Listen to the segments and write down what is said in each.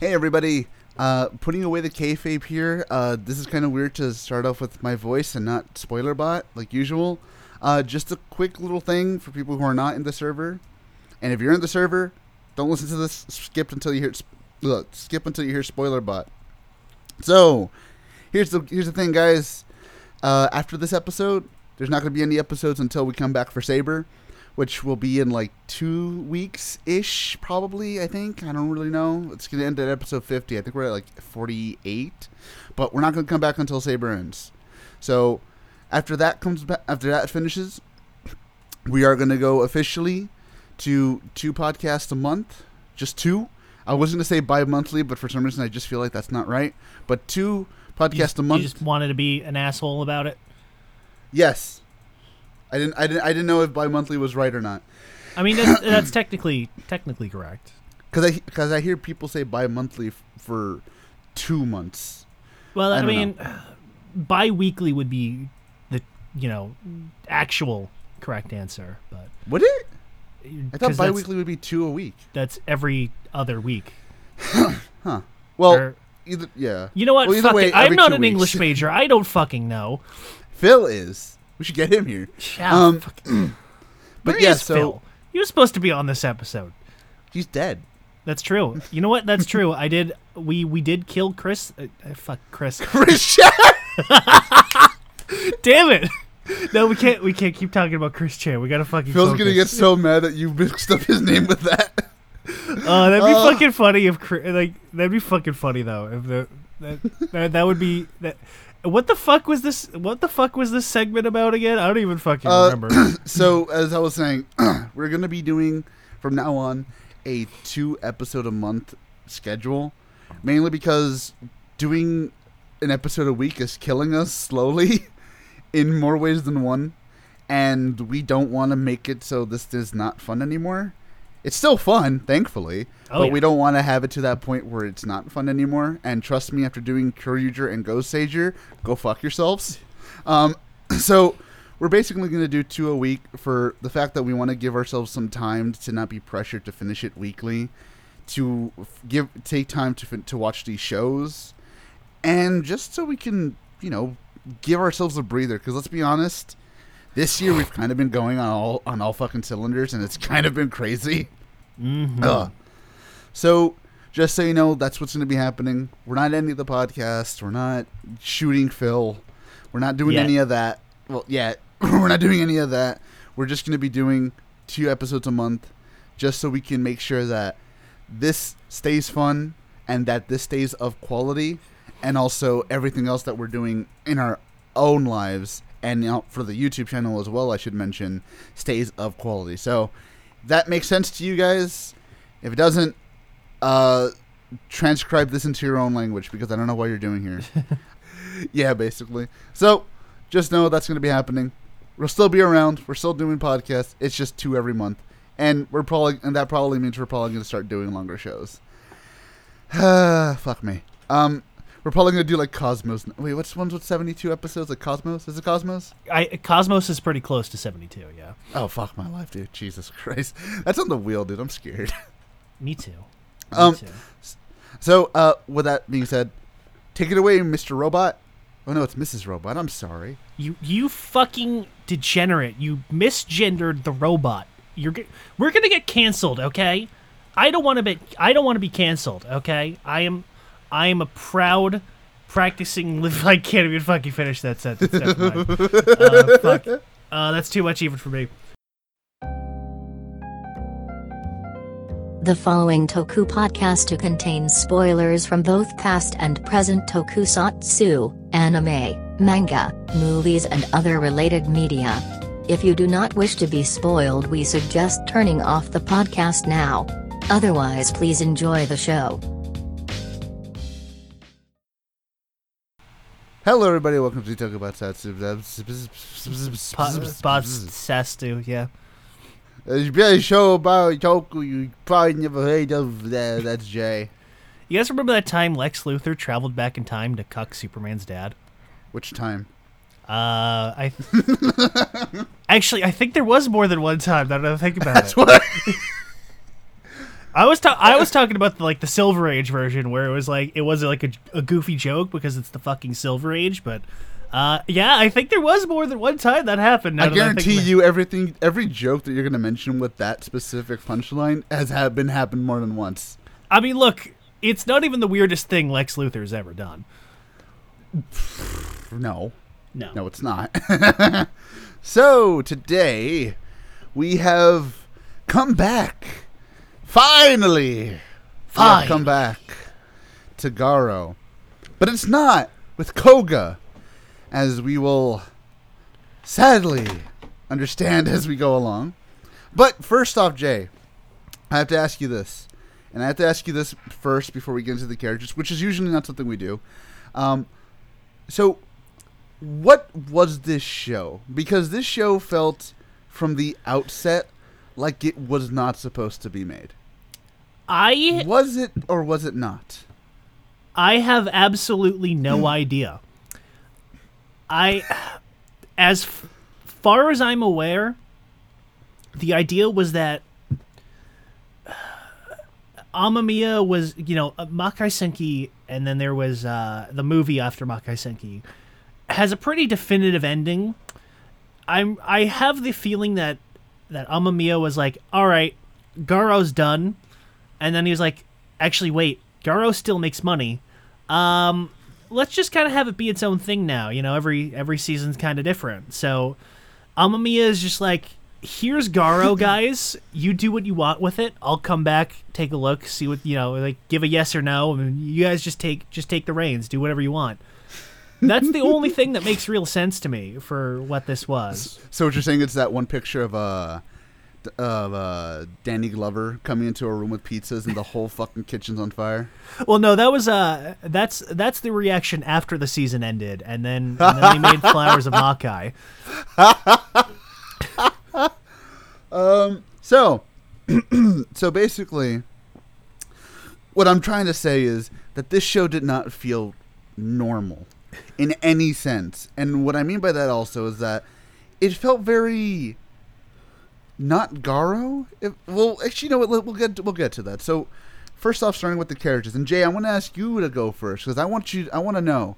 Hey everybody, uh, putting away the kayfabe here. Uh, this is kind of weird to start off with my voice and not spoiler bot like usual. Uh, just a quick little thing for people who are not in the server, and if you're in the server, don't listen to this. Skip until you hear look, skip until you hear spoiler bot. So, here's the here's the thing, guys. Uh, after this episode, there's not going to be any episodes until we come back for Saber which will be in like two weeks ish, probably. I think I don't really know. It's gonna end at episode fifty. I think we're at like forty eight, but we're not gonna come back until Saber ends. So after that comes back, after that finishes, we are gonna go officially to two podcasts a month, just two. I was gonna say bi-monthly, but for some reason I just feel like that's not right. But two podcasts you, a month. You just wanted to be an asshole about it. Yes, I didn't. I didn't. I didn't know if bi-monthly was right or not. I mean, that's, that's technically technically correct. Because I because I hear people say bi-monthly f- for two months. Well, I I, mean, bi-weekly would be the you know actual correct answer, but Would it? I thought bi-weekly would be two a week. That's, every other week. Huh. Well, Or- either yeah. you know what? Well, either way, it. I'm not an weeks. English major. I don't fucking know. Phil is. We should get him here. Yeah, Um, But Where yeah, so Phil? He was supposed to be on this episode. he's dead. That's true. You know what? That's true. I did. We we did kill Chris. Uh, uh, fuck Chris. Chris Damn it. No, we can't. We can't keep talking about Chris Chan. We gotta fucking. Phil's focus. gonna get so mad that you mixed up his name with that. Oh, that'd be Uh. fucking funny if Chri- like that'd be fucking funny though if the that that, that would be that. What the fuck was this? What the fuck was this segment about again? I don't even fucking Uh, remember. so as I was saying, we're gonna be doing from now on a two episode a month schedule, mainly because doing an episode a week is killing us slowly in more ways than one, and we don't want to make it so this is not fun anymore. It's still fun, thankfully, Oh, but yeah. we don't want to have it to that point where it's not fun anymore. And trust me, after doing Kyoryuger and Goseiger, go fuck yourselves. Um, so we're basically going to do two a week for the fact that we want to give ourselves some time to not be pressured to finish it weekly, to f- give take time to to watch these shows, and just so we can you know give ourselves a breather. Because let's be honest, this year we've kind of been going on all on all fucking cylinders, and it's kind of been crazy. Mhm. Ugh. So, just so you know, that's what's going to be happening. We're not ending the podcast. We're not shooting Phil. We're not doing Yet. any of that. Well, yeah, we're not doing any of that. We're just going to be doing two episodes a month, just so we can make sure that this stays fun and that this stays of quality, and also everything else that we're doing in our own lives and you know, for the YouTube channel as well. I should mention stays of quality. So that makes sense to you guys. If it doesn't, uh, transcribe this into your own language because I don't know what you're doing here. yeah, basically. So just know that's going to be happening. We'll still be around. We're still doing podcasts. It's just two every month, and we're probably and that probably means we're probably going to start doing longer shows. Fuck me. Um, we're probably going to do like Cosmos. Wait, which ones with seventy two episodes? Like Cosmos? Is it Cosmos? I Cosmos is pretty close to seventy two. Yeah, Oh fuck my life, dude! Jesus Christ, that's on the wheel, dude. I'm scared. me too. Me Um, too. So, uh, with that being said, take it away, Mr. Robot. Oh no, it's Mrs. Robot. I'm sorry. You you fucking degenerate. You misgendered the robot. You're ge- we're going to get canceled, okay? I don't want to be I don't want to be canceled, okay? I am I am a proud practicing live I can't even fucking finish that sentence. Never mind. Uh, fuck. Uh, that's too much even for me. The following Toku podcast contains spoilers from both past and present tokusatsu, anime, manga, movies, and other related media. If you do not wish to be spoiled, we suggest turning off the podcast now. Otherwise, please enjoy the show. Hello, everybody. Welcome to Talk About Satsu. Sastu, yeah. It's been a show about Toku you probably never heard of. That. That's Jay. You guys remember that time Lex Luthor traveled back in time to cuck Superman's dad? Which time? Uh, I actually I think there was more than one time. Now that I think about That's it. what. I was ta- I was talking about the, like the Silver Age version where it was like it was like a, a goofy joke because it's the fucking Silver Age, but uh, yeah, I think there was more than one time that happened. now I that think guarantee of it. you, everything, every joke that you're going to mention with that specific punchline has have been happened more than once. I mean, look, it's not even the weirdest thing Lex Luthor's ever done. No, No, no, it's not. so today we have come back. Finally, Fine. come back to Garo, but it's not with Koga, as we will sadly understand as we go along. But first off, Jay, I have to ask you this, and I have to ask you this first before we get into the characters, which is usually not something we do. Um, so, what was this show? Because this show felt from the outset like it was not supposed to be made. I Was it or was it not? I have absolutely no idea. I, as f- far as I'm aware, the idea was that Amamiya was, you know, uh, Makai Senki, and then there was uh, the movie after Makai Senki, has a pretty definitive ending. I'm I have the feeling that that Amamiya was like, all right, Garo's done, and then he was like, actually, wait, Garo still makes money. Um, let's just kind of have it be its own thing now. You know, every every season's kind of different. So Amamiya is just like, here's Garo, guys. You do what you want with it. I'll come back, take a look, see what you know, like give a yes or no. I mean, you guys just take just take the reins, do whatever you want. That's the only thing that makes real sense to me for what this was. So what you're saying is that one picture of uh of uh Danny Glover coming into a room with pizzas and the whole fucking kitchen's on fire. Well, no, that was uh, that's that's the reaction after the season ended, and then, and then they made Flowers of Makai. So, so basically, what I'm trying to say is that this show did not feel normal in any sense. And what I mean by that also is that it felt very not Garo. If, well, actually, you know what? We'll get we'll get to that. So, first off, starting with the characters, and Jay, I want to ask you to go first because I want you. I want to know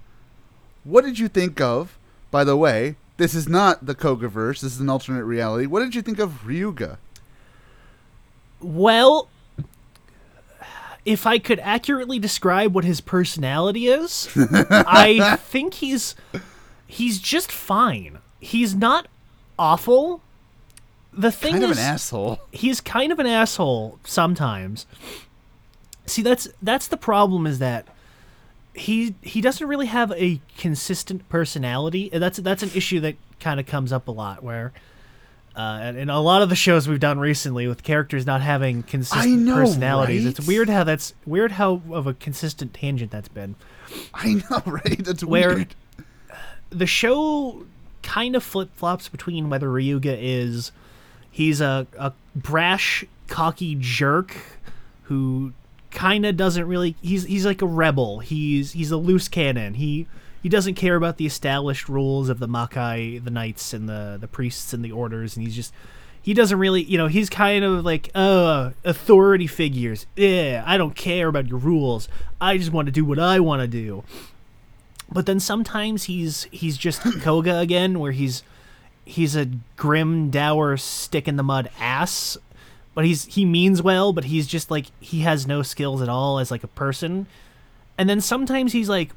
what did you think of. By the way, this is not the Kogaverse. This is an alternate reality. What did you think of Ryuga? Well, if I could accurately describe what his personality is, I think he's he's just fine. He's not awful. The thing Kind is, of an asshole. he's kind of an asshole sometimes. See, that's that's the problem is that he he doesn't really have a consistent personality. That's that's an issue that kind of comes up a lot where uh, and in a lot of the shows we've done recently with characters not having consistent know, personalities, right? it's weird how that's weird how of a consistent tangent that's been. I know, right? That's Where- weird. the show kind of flip flops between whether Ryuga is he's a, a brash, cocky jerk who kind of doesn't really he's he's like a rebel. He's he's a loose cannon. He he doesn't care about the established rules of the Makai, the knights and the the priests and the orders and he's just he doesn't really, you know, he's kind of like, uh, authority figures. Yeah, I don't care about your rules. I just want to do what I want to do but then sometimes he's he's just Koga again, where he's he's a grim, dour, stick in the mud ass. But he's he means well, but he's just like he has no skills at all as like a person. And then sometimes he's like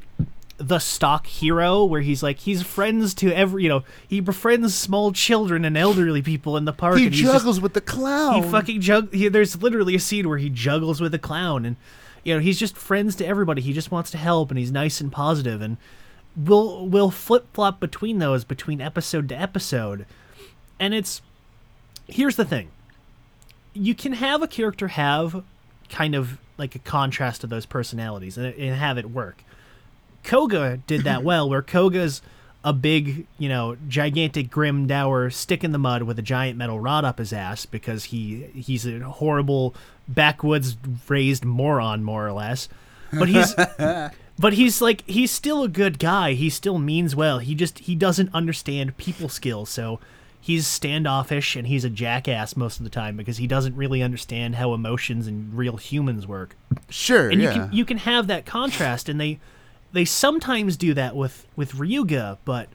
the stock hero, where he's like he's friends to every you know he befriends small children and elderly people in the park. He and he's just- juggles with the clown. he fucking jug. He, there's literally a scene where he juggles with a clown, and you know he's just friends to everybody. He just wants to help, and he's nice and positive, and we'll we'll flip flop between those between episode to episode, and it's here's the thing: you can have a character have kind of like a contrast of those personalities and, and have it work. Koga did that well, where Koga's a big, you know, gigantic, grim, dour stick in the mud with a giant metal rod up his ass because he he's a horrible backwoods raised moron, more or less. But he's but he's like he's still a good guy. He still means well. He just he doesn't understand people skills, so he's standoffish and he's a jackass most of the time because he doesn't really understand how emotions and real humans work. Sure, And yeah. you can you can have that contrast and they they sometimes do that with with Ryuga, but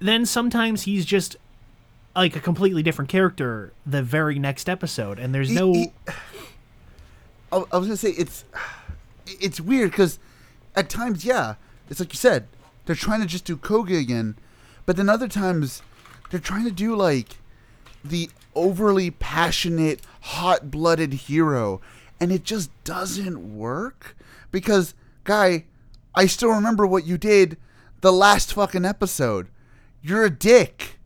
then sometimes he's just like a completely different character the very next episode and there's no he- I, I was gonna say it's it's weird because at times, yeah, it's like you said, they're trying to just do Koga again, but then other times they're trying to do like the overly passionate, hot-blooded hero, and it just doesn't work because, guy, I still remember what you did the last fucking episode. You're a dick.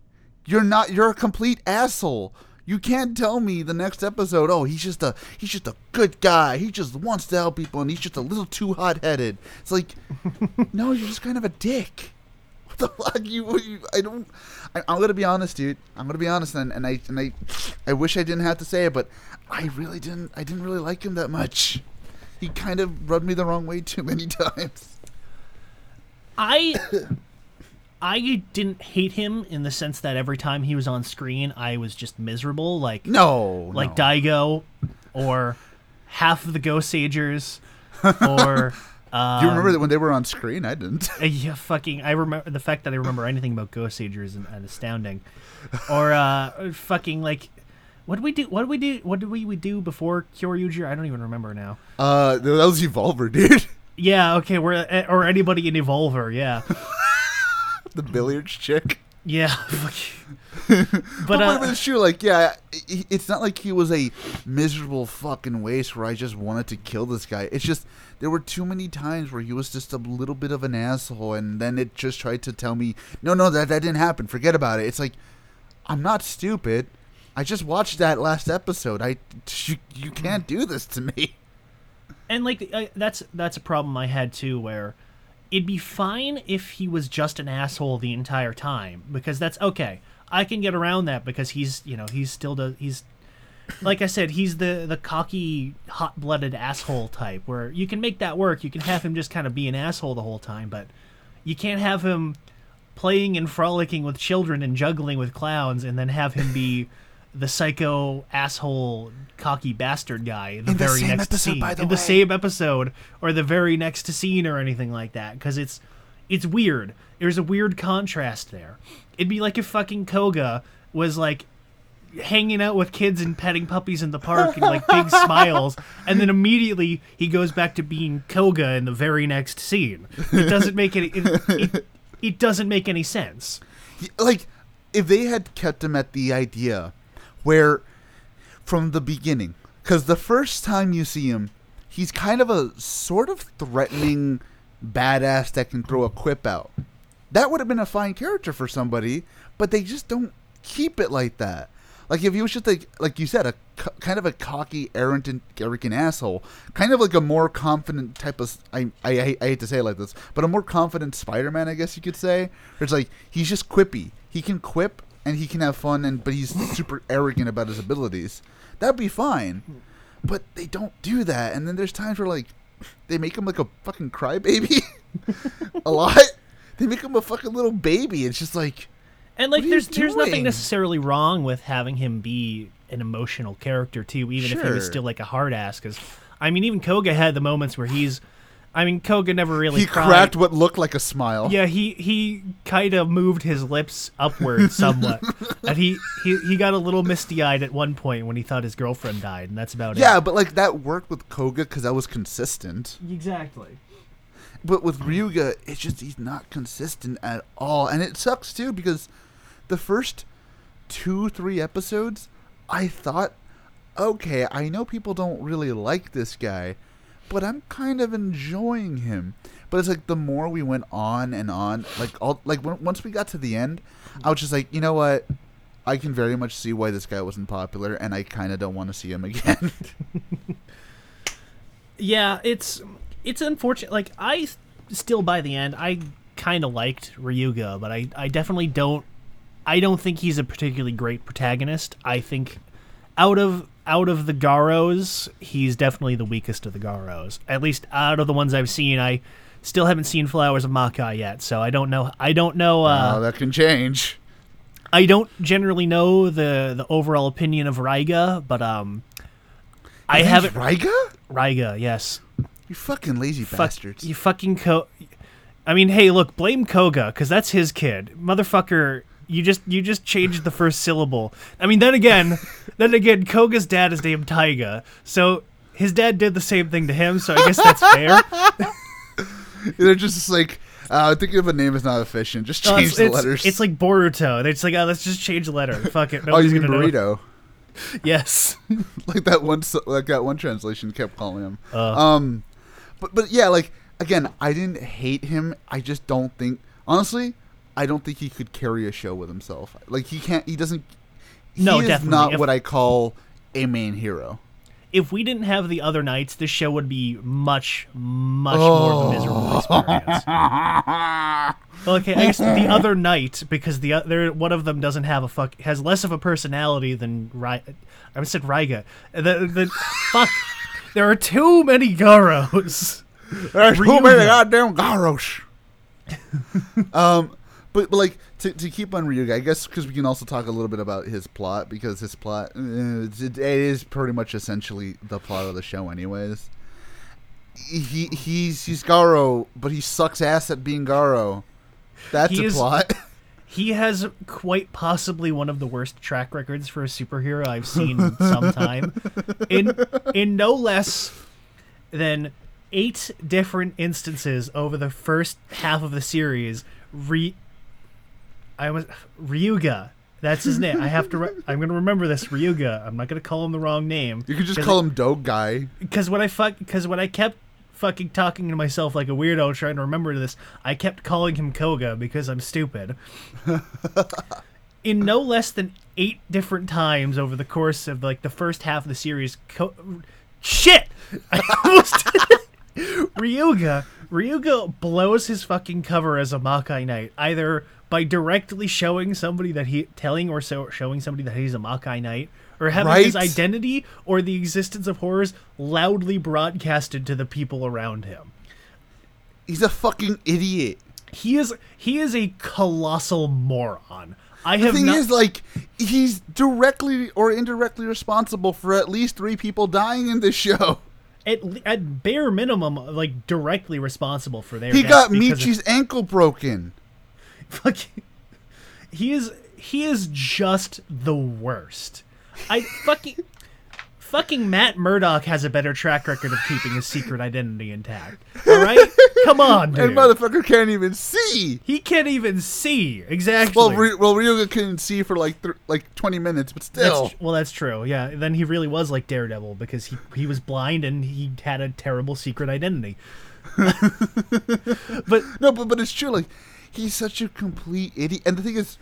You're not. You're a complete asshole. You can't tell me the next episode. Oh, he's just a he's just a good guy. He just wants to help people, and he's just a little too hot headed. It's like, no, you're just kind of a dick. What the fuck? You, you I don't. I, I'm gonna be honest, dude. I'm gonna be honest, and, and I and I, I wish I didn't have to say it, but I really didn't. I didn't really like him that much. He kind of rubbed me the wrong way too many times. I I didn't hate him in the sense that every time he was on screen I was just miserable like No, like no. Daigo or half of the Goseigers or um, Do you remember that when they were on screen? I didn't. Yeah, fucking. I remember the fact that I remember anything about Goseigers is astounding. Or uh, fucking like, what did we do? What did we do? What did we, we do before Kyoryuger? I don't even remember now. Uh, that was Evolver, dude. Yeah, okay, we're uh, or anybody in Evolver. Yeah, the billiards chick. yeah. fuck. But, but uh, it's true. Like, yeah, it's not like he was a miserable fucking waste where I just wanted to kill this guy. It's just there were too many times where he was just a little bit of an asshole, and then it just tried to tell me, no, no, that that didn't happen. Forget about it. It's like I'm not stupid. I just watched that last episode. I you, you can't do this to me. and like that's that's a problem I had too, where it'd be fine if he was just an asshole the entire time because that's okay. I can get around that because he's you know he's still he's like I said he's the the cocky hot blooded asshole type where you can make that work. You can have him just kind of be an asshole the whole time, but you can't have him playing and frolicking with children and juggling with clowns and then have him be the psycho asshole cocky bastard guy in the In the very same next episode, scene. by the in way. the same episode or the very next scene or anything like that because it's it's weird. There's a weird contrast there. It'd be like if fucking koga was like hanging out with kids and petting puppies in the park and like big smiles and then immediately he goes back to being koga in the very next scene. It doesn't make any it, it, it doesn't make any sense. Like if they had kept him at the idea where from the beginning. Because the first time you see him he's kind of a sort of threatening badass that can throw a quip out. That would have been a fine character for somebody but they just don't keep it like that. Like if he was just like like you said a kind of a cocky arrogant arrogant asshole kind of like a more confident type of I I- I hate to say it like this but a more confident Spider-Man I guess you could say. It's like he's just quippy. He can quip and he can have fun and but he's super arrogant about his abilities. That'd be fine. But they don't do that. And then there's times where like they make him like a fucking crybaby a lot. They make him a fucking little baby. It's just like And like, there's there's nothing necessarily wrong with having him be an emotional character too, even if he was still like a hard ass. Because I mean, even Koga had the moments where he's, I mean, Koga never really he cried. cracked what looked like a smile Yeah, he he kind of moved his lips upward somewhat, and he, he he got a little misty eyed at one point when he thought his girlfriend died, and that's about it. Yeah, but like that worked with Koga because that was consistent. Exactly. But with Ryuga, it's just he's not consistent at all, and it sucks too because the first two, three episodes, I thought, okay, I know people don't really like this guy, but I'm kind of enjoying him. But it's like the more we went on and on, like all like when, once we got to the end, I was just like, you know what? I can very much see why this guy wasn't popular, and I kind of don't want to see him again. Yeah, it's it's unfortunate. Like I still by the end, I kind of liked Ryuga, but I I definitely don't. I don't think he's a particularly great protagonist. I think out of out of the Garos, he's definitely the weakest of the Garos. At least out of the ones I've seen, I still haven't seen Flowers of Makai yet, so I don't know. I don't know. Uh, oh, that can change. I don't generally know the the overall opinion of Raiga, but um, I His have name's it. Raiga? Raiga, yes. You fucking lazy Fuck, bastards. you fucking ko. I mean, hey, look, blame Koga because that's his kid, motherfucker. You just you just changed the first syllable. I mean, then again, then again, Koga's dad is named Taiga, so his dad did the same thing to him. So I guess that's fair. They're just like, uh, thinking of a name is not efficient. Just change it's, the it's- letters. It's like Boruto. It's like, oh, let's just change the letter. Fuck it. oh, Nobody's you mean gonna know. burrito? Yes. like that one, like that one translation kept calling him. Uh. Um, but but yeah, like again, I didn't hate him. I just don't think, honestly, I don't think he could carry a show with himself. Like he can't. He doesn't. He No, is definitely. not If- what I call a main hero. if we didn't have the other knights, this show would be much, much Oh. more of a miserable experience. Okay, I guess the other knight because the other one of them doesn't have a fuck has less of a personality than Rai. I said Raiga. The, the fuck. There are too many Garos. There's too Ryuga. many goddamn Garos. um, but, but like to, to keep on Ryuga, I guess because we can also talk a little bit about his plot because his plot uh, it, it is pretty much essentially the plot of the show, anyways. He he's he's Garo, but he sucks ass at being Garo. That's He a is- plot. He has quite possibly one of the worst track records for a superhero I've seen in some time. In in no less than eight different instances over the first half of the series, Ry- I was Ryuga. That's his name. I have to. Re- I'm gonna remember this Ryuga. I'm not gonna call him the wrong name. You could just call him Dog Guy. because when I fuck because when I kept fucking talking to myself like a weirdo trying to remember this, I kept calling him Koga because I'm stupid. In no less than eight different times over the course of like the first half of the series, Ko- shit, I almost Ryuga Ryuga blows his fucking cover as a Makai Knight either by directly showing somebody that he telling or so showing somebody that he's a Makai Knight or having his identity or the existence of horrors loudly broadcasted to the people around him. He's a fucking idiot. He is he is a colossal moron. I The have thing not is, like, he's directly or indirectly responsible for at least three people dying in this show. at, at bare minimum like directly responsible for their He got because of- Michi's ankle broken. fucking he is he is just the worst. I fucking fucking Matt Murdock has a better track record of keeping his secret identity intact. All right, come on, dude. And motherfucker can't even see. he can't even see exactly. Well, Ry- well, Ryuga couldn't see for like th- like twenty minutes, but That's, still. tr- well, that's true. Yeah. Then he really was like Daredevil because he he was blind and he had a terrible secret identity. but No, but but it's true. Like he's such a complete idiot. And the thing is,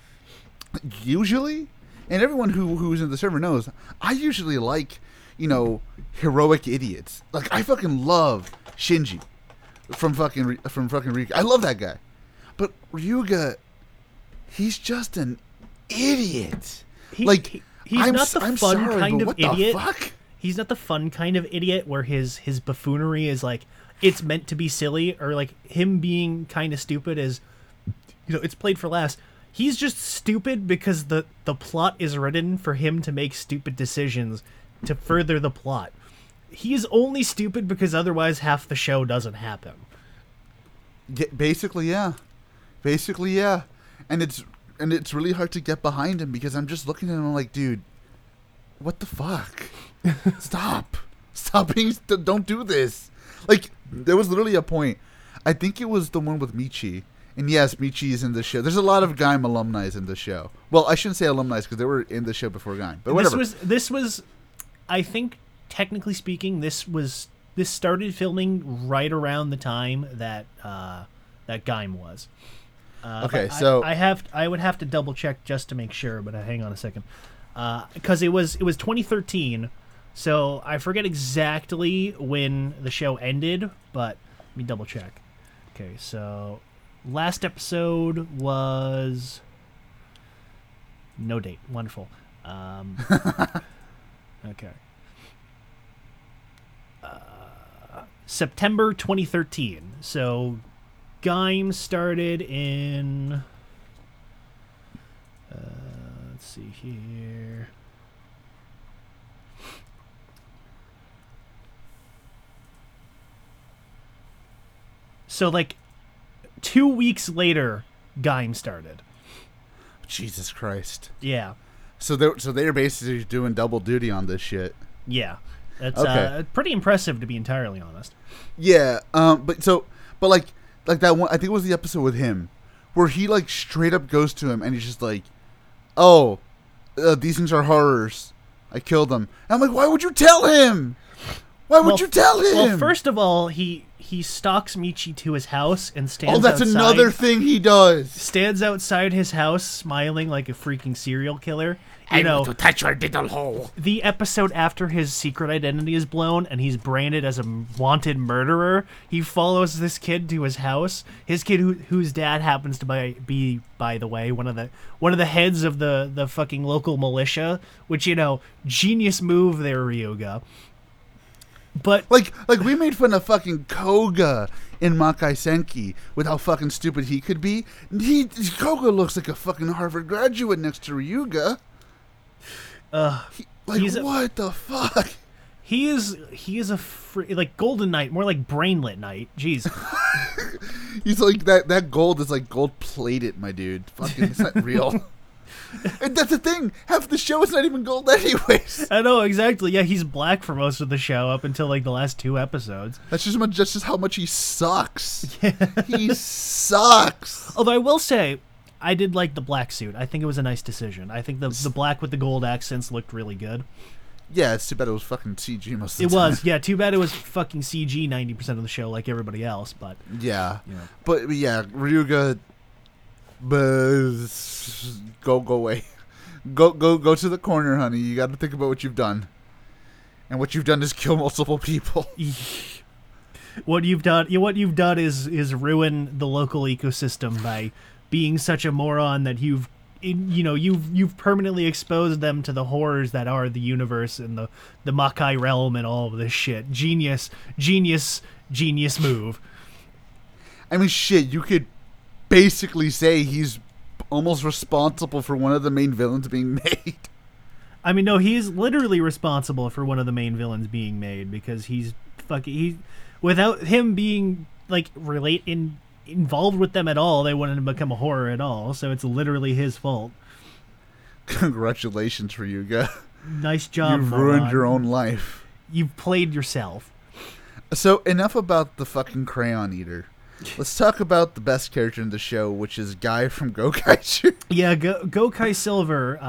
usually, and everyone who who's in the server knows, I usually like you know heroic idiots. Like I fucking love Shinji from fucking from fucking Ryuki. I love that guy. But Ryuga, he's just an idiot. he, like he- he's I'm not the I'm fun sorry, kind of idiot. Fuck? He's not the fun kind of idiot where his his buffoonery is like it's meant to be silly or like him being kind of stupid is you know it's played for laughs. He's just stupid because the the plot is written for him to make stupid decisions to further the plot. He is only stupid because otherwise half the show doesn't happen. Yeah, basically, yeah. Basically, yeah. And it's and it's really hard to get behind him because I'm just looking at him like, dude, what the fuck? Stop. Stop being. St- don't do this. Like there was literally a point. I think it was the one with Michi. And yes, Michi is in the show. There's a lot of Gaim alumni in the show. Well, I shouldn't say alumni because they were in the show before Gaim. But whatever. This was this was I think technically speaking this was this started filming right around the time that uh that Gaim was. Uh, Okay, but I- so- I, have I would have to double check just to make sure, but uh, hang on a second. Uh, because it was it was 2013, so I forget exactly when the show ended, but let me double check. Okay, so last episode was no date. Wonderful. Um, okay. Uh, September 2013. So Gaim started in. Uh, let's see here. So like two weeks later, Gaim started. Jesus Christ. Yeah, So they so they're basically doing double duty on this shit. yeah. That's Okay. uh, pretty impressive to be entirely honest. Yeah. Um. But so, but like, like that one. I think it was the episode with him, where he like straight up goes to him and he's just like, "Oh, uh, these things are horrors. I killed them." And I'm like, "Why would you tell him? Why would Well, you tell him?" Well, first of all, he he stalks Michi to his house and oh, stands. oh, that's outside, another thing he does. Stands outside his house, smiling like a freaking serial killer. You know, to touch your diddle hole. the episode after his secret identity is blown and he's branded as a wanted murderer, he follows this kid to his house. His kid, who, whose dad happens to by, be, by the way, one of the one of the heads of the the fucking local militia. Which you know, genius move there, Ryuga. But Like, like we made fun of fucking Koga in Makai Senki with how fucking stupid he could be. He Koga looks like a fucking Harvard graduate next to Ryuga. uh, He, like, a- what the fuck? he is he is a free, like golden knight, more like Brainlit knight. Jeez. He's like that. That gold is like gold plated, my dude. Fucking, it's not real. and that's the thing. Half the show is not even gold, anyways. I know exactly. Yeah, he's black for most of the show up until like the last two episodes. That's just much. That's just how much he sucks. he sucks. Although I will say, I did like the black suit. I think it was a nice decision. I think the the black with the gold accents looked really good. Yeah, it's too bad it was fucking CG most of the It was, yeah. Too bad it was fucking CG ninety percent of the show, like everybody else. But Yeah. you know, But but yeah, Ryuga, buzz, go go away, go go go to the corner, honey. You got to think about what you've done, and what you've done is kill multiple people. what you've done, what you've done is is ruin the local ecosystem by being such a moron that you've. You know you've you've permanently exposed them to the horrors that are the universe and the the Makai realm and all of this shit. Genius, genius, genius move. I mean, shit, you could basically say he's almost responsible for one of the main villains being made. I mean, no, he's literally responsible for one of the main villains being made because he's fucking he. Without him being like relate in involved with them at all, they wouldn't have become a horror at all. So it's literally his fault. Congratulations, for you, Ryuga. Nice job. You've ruined your own life. You've played yourself. So enough about the fucking crayon eater. Let's talk about the best character in the show, which is Guy from Gokaiger. Yeah, Go- Gokai Silver. Uh,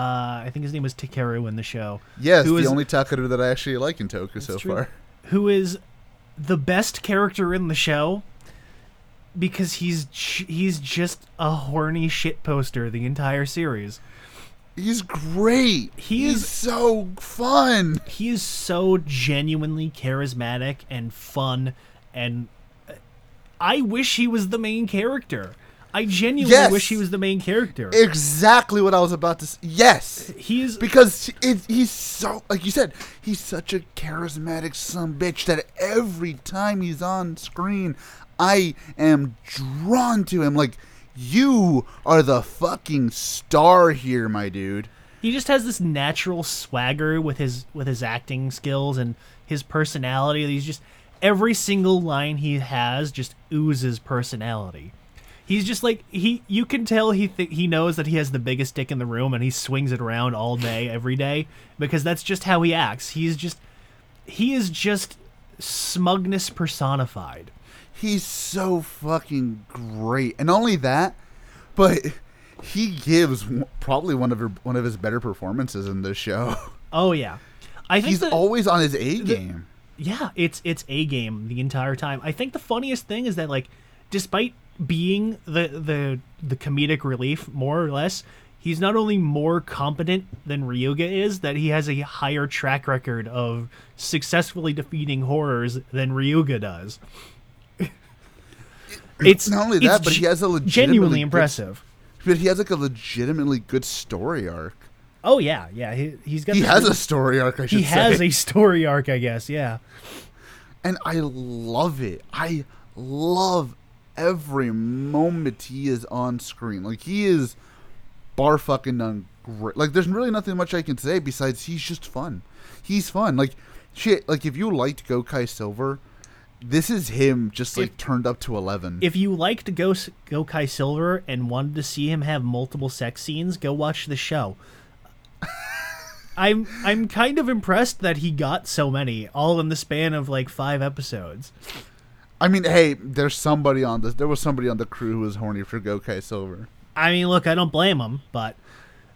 I think his name was Takeru in the show. yes, Who the is- only Takeru that I actually like in Toku so true. far. who is the best character in the show because he's he's just a horny shit poster the entire series. He's great. He He's is- so fun. He is so genuinely charismatic and fun and I wish he was the main character. I genuinely Yes. wish he was the main character. Exactly what I was about to say. Yes. He's Because it, he's so, like you said, he's such a charismatic son bitch that every time he's on screen, I am drawn to him. Like, you are the fucking star here, my dude. he just has this natural swagger with his with his acting skills and his personality. He's just every single line he has just oozes personality. He's just like he. You can tell he th- he knows that he has the biggest dick in the room, and he swings it around all day, every day, because that's just how he acts. He's just he is just smugness personified. He's so fucking great, and not only that, but he gives probably one of her, one of his better performances in this show. Oh yeah, I think He's that- always on his A game. Yeah, it's it's a game the entire time. I think the funniest thing is that like, despite being the the the comedic relief more or less, he's not only more competent than Ryuga is, that he has a higher track record of successfully defeating horrors than Ryuga does. it's Not only that, but he has a legitimately genuinely good- impressive. But he has like a legitimately good story arc. Oh yeah, yeah. He he's got He has a story arc. I should he say. has a story arc, I guess. Yeah. and I love it. I love every moment he is on screen. Like he is bar fucking done great. Like, there's really nothing much I can say besides he's just fun. He's fun. Like, shit. Like, if you liked Gokai Silver, this is him just like If- turned up to eleven. If you liked Go Gokai Silver and wanted to see him have multiple sex scenes, go watch the show. I'm I'm kind of impressed that he got so many, all in the span of like five episodes. I mean, hey, there's somebody on this. There was somebody on the crew who was horny for Gokai Silver. I mean, look, I don't blame him, but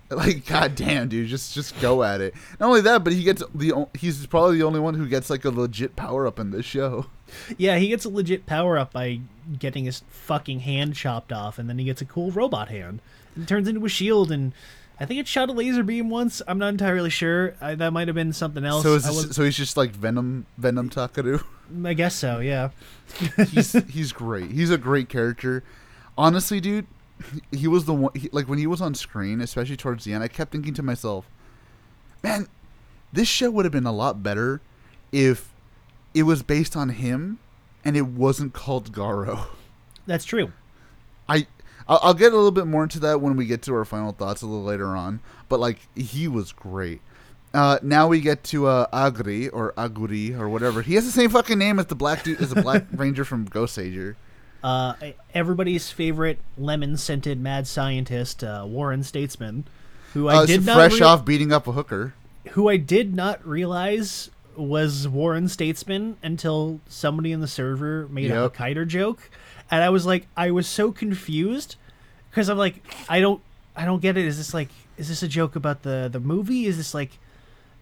Like, goddamn, dude, just just go at it. Not only that, but he gets the he's probably the only one who gets like a legit power up in this show. yeah, he gets a legit power up by getting his fucking hand chopped off, and then he gets a cool robot hand. It turns into a shield, and I think it shot a laser beam once. I'm not entirely sure. I, that might have been something else. So is this, so he's just like Venom Venom Takeru. I guess so. Yeah. he's he's great. He's a great character. Honestly, dude, he was the one. He, like when he was on screen, especially towards the end, I kept thinking to myself, "Man, this show would have been a lot better if it was based on him and it wasn't called Garo." That's true. I I'll, I'll get a little bit more into that when we get to our final thoughts a little later on. But like he was great. Uh, now we get to uh, Agri or Aguri or whatever. He has the same fucking name as the black dude as the black ranger from Goseiger. Uh, everybody's favorite lemon scented mad scientist, uh, Warren Statesman, who I Uh, did not fresh rea- off beating up a hooker. who I did not realize was Warren Statesman until somebody in the server made a Yep. kiter joke, and I was like, I was so confused because I'm like, I don't, I don't get it. Is this like, is this a joke about the the movie? Is this like,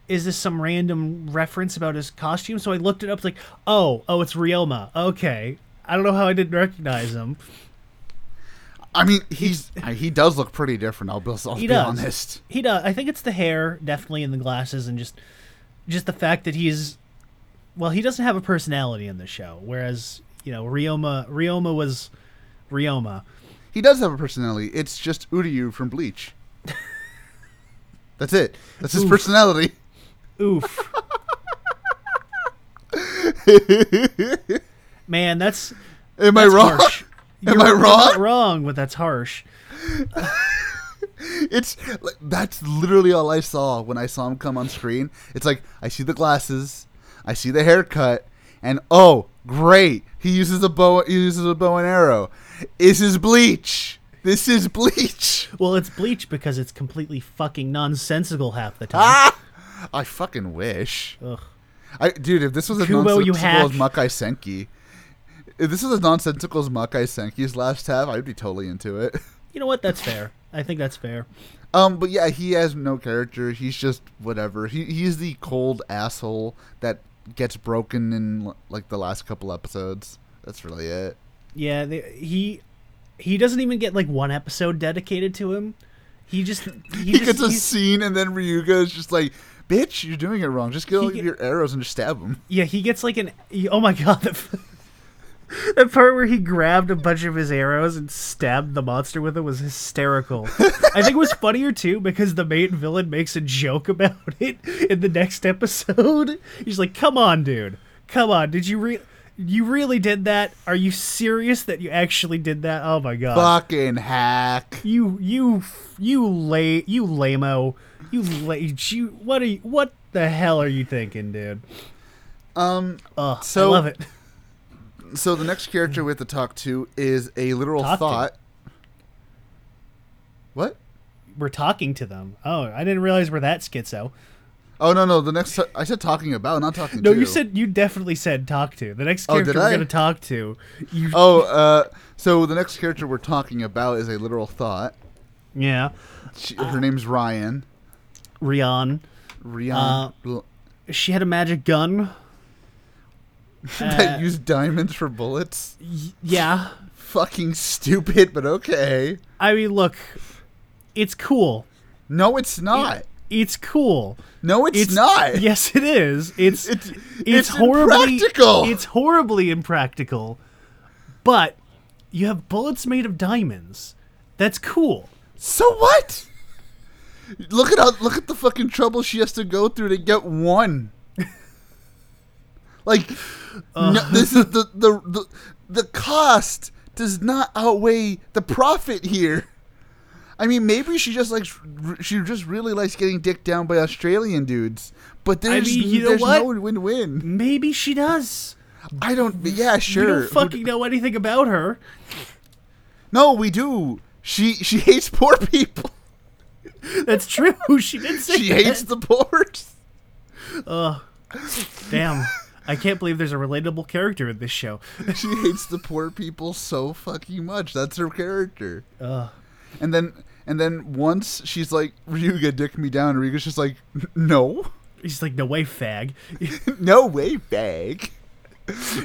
is this some random reference about his costume? So I looked it up, like, oh, oh, it's Ryoma. Okay, I don't know how I didn't recognize him. I mean, he's he does look pretty different. I'll be, I'll He be does. honest. He does. I think it's the hair, definitely, and the glasses, and just just the fact that he's well, he doesn't have a personality in the show, whereas you know Ryoma Ryoma was Ryoma. He does have a personality. It's just Uryu from Bleach. That's it. That's his Oof. personality. Oof. Man, that's Am I that's wrong? harsh. Am You're I wrong? wrong, but that's harsh. It's like, that's literally all I saw when I saw him come on screen. It's like I see the glasses, I see the haircut, and oh, great! He uses a bow. He uses a bow and arrow. This is Bleach. This is Bleach. Well, it's Bleach because it's completely fucking nonsensical half the time. Ah! I fucking wish. Ugh. I dude, if this was a Kubo, nonsensical as. Makai Senki, if this was as nonsensical as Makai Senki's last half, I'd be totally into it. You know what? That's fair. I think that's fair. Um, but yeah, he has no character. He's just whatever. He he's the cold asshole that gets broken in like the last couple episodes. That's really it. Yeah, the, he he doesn't even get like one episode dedicated to him. He just he, He just, gets a scene, and then Ryuga is just like, "Bitch, you're doing it wrong. Just get all get- your arrows and just stab him." yeah he gets like an oh my god the, that part where he grabbed a bunch of his arrows and stabbed the monster with it was hysterical. I think it was funnier too because the main villain makes a joke about it in the next episode. He's like, "Come on, dude, come on, did you re?" You really did that? Are you serious that you actually did that? Oh my god! Fucking hack. You you you lay you lameo you lay you what are you what the hell are you thinking, dude? Um. Ugh, So- I love it. So the next character we have to talk to is a literal Talk thought. What? We're talking to them. Oh, I didn't realize we're that schizo. Oh no no the next I said talking about not talking No, to. you said you definitely said talk to. The next Oh, character did we're I? gonna talk to. You Oh, uh, so the next character we're talking about is a literal thought. yeah, She, her name's Ryan. Rion. Rian L- She had a magic gun. that uh, used diamonds for bullets. Y- yeah, Fucking stupid, but okay. I mean, look, it's cool. No, it's not. It's cool. No, it's, It's not. Yes, it is. It's It's- it's, it's horribly impractical. It's horribly impractical. But you have bullets made of diamonds. That's cool. So what? Look at how look at the fucking trouble she has to go through to get one. Like, no, uh. this is the, the the the cost does not outweigh the profit here. I mean, maybe she just likes she just really likes getting dicked down by Australian dudes. But there's mean, you know there's what? no win-win. Maybe she does. I don't. Yeah, We sure. don't fucking know anything about her. no, we do. She she hates poor people. That's true. She did say She that. hates the poor. Ugh. Damn. I can't believe there's a relatable character in this show. She hates the poor people so fucking much. That's her character. Ugh. And then and then once she's like, Ryuga, dick me down. Ryuga's just like, no, He's like, no way, fag. no way, bag.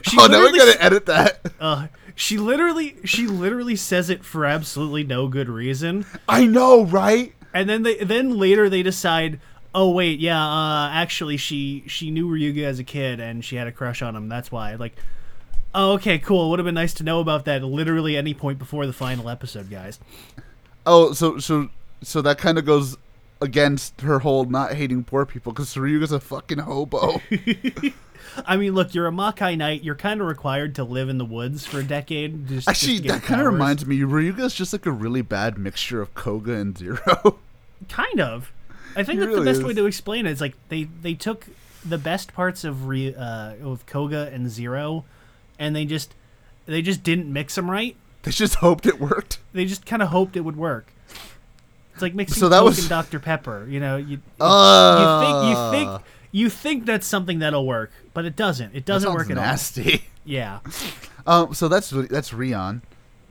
She oh, now we gotta edit that. Uh, she literally, she literally says it for absolutely no good reason, I know, right? and then they, then later they decide, oh wait, yeah, uh, actually she she knew Ryuga as a kid and she had a crush on him. That's why. Like, oh okay, cool. Would have been nice to know about that. Literally any point before the final episode, guys. Oh, so so so that kind of goes against her whole not hating poor people because Ryuga's a fucking hobo. I mean, look, you're a Makai Knight. You're kind of required to live in the woods for a decade. Just, Actually, just that kind of reminds me. Ryuga's just like a really bad mixture of Koga and Zero. Kind of. I think that's the best is. way to explain it. It's like they they took the best parts of Re, uh, of Koga and Zero, and they just they just didn't mix them right. they just hoped it worked. They just kind of hoped it would work. It's like mixing So that Coke was- and Dr Pepper. You know, you Uh, you think you think you think that's something that'll work, but it doesn't. It doesn't work at nasty. all. Yeah. Um, so that's that's Rion,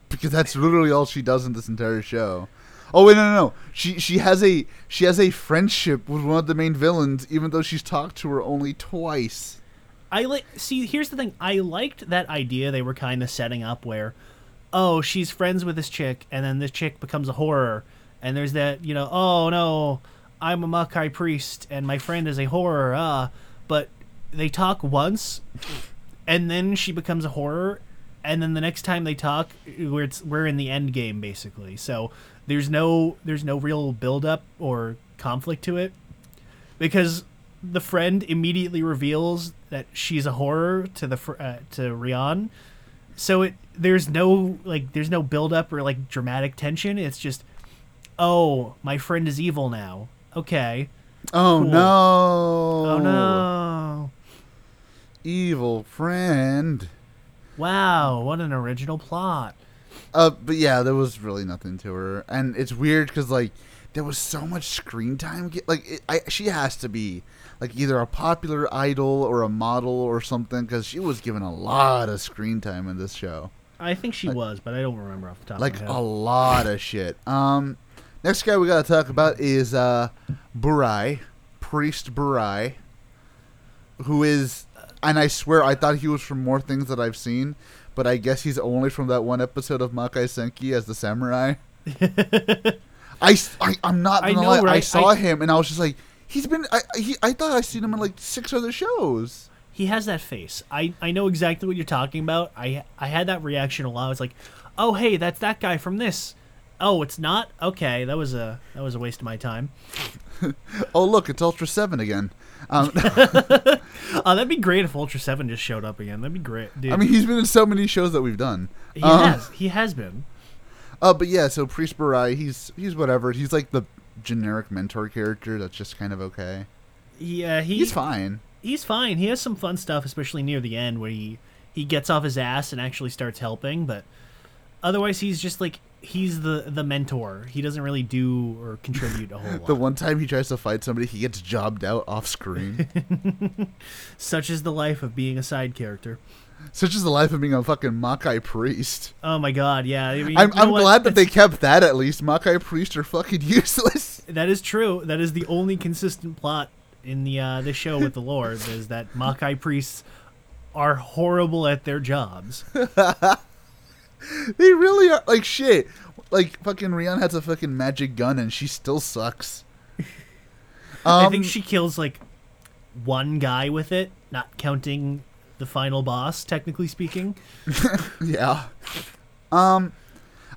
because that's literally all she does in this entire show. Oh wait, no, no, no. She she has a she has a friendship with one of the main villains, even though she's talked to her only twice. I like see here's the thing. I liked that idea they were kind of setting up where oh, she's friends with this chick and then this chick becomes a horror and there's that, you know, oh no, I'm a Makai priest and my friend is a horror. Ah, but they talk once and then she becomes a horror and then the next time they talk we're it's, we're in the end game basically. So there's no there's no real build up or conflict to it because the friend immediately reveals that she's a horror to the fr- uh, to Rion. So it there's no like there's no build up or like dramatic tension. It's just oh, my friend is evil now. Okay. Oh Cool. no! Oh no. evil friend. Wow, what an original plot. Uh, but yeah, there was really nothing to her, and it's weird because like there was so much screen time. Like it, I, she has to be like either a popular idol or a model or something because she was given a lot of screen time in this show, I think she was, but I don't remember off the top like of my a lot of shit. Um, next guy we gotta talk about is uh, Burai, priest Burai, who is, and I swear I thought he was from more things that I've seen. But I guess he's only from that one episode of Makai Senki as the samurai. I, I am not I gonna know, lie. I saw I- him and I was just like, he's been. I he, I thought I seen him in like six other shows. he has that face. I, I know exactly what you're talking about. I I had that reaction a lot. I was like, "Oh, hey, that's that guy from this." Oh, it's not? Okay, that was a that was a waste of my time. Oh look, it's Ultra Seven again. Um, Oh, that'd be great if Ultra 7 just showed up again. That'd be great, dude. I mean, he's been in so many shows that we've done. he Uh, has. He has been. Uh, but yeah, so Priest Burai, he's he's whatever. He's like the generic mentor character that's just kind of okay. Yeah, he, He's fine. He's fine. He has some fun stuff, especially near the end where he he gets off his ass and actually starts helping. But otherwise, he's just like he's the the mentor. He doesn't really do or contribute a whole lot. The one time he tries to fight somebody, he gets jobbed out off screen. Such is the life of being a side character. Such is the life of being a fucking Makai priest. Oh my god, yeah. I mean, I'm, I'm glad that they kept that at least. Makai priests are fucking useless. That is true. That is the only consistent plot in the uh, this show with the Lord is that Makai priests are horrible at their jobs. They really are like shit. Like fucking Rion has a fucking magic gun and she still sucks. I Um, think she kills like one guy with it, not counting the final boss, technically speaking. Yeah. Um,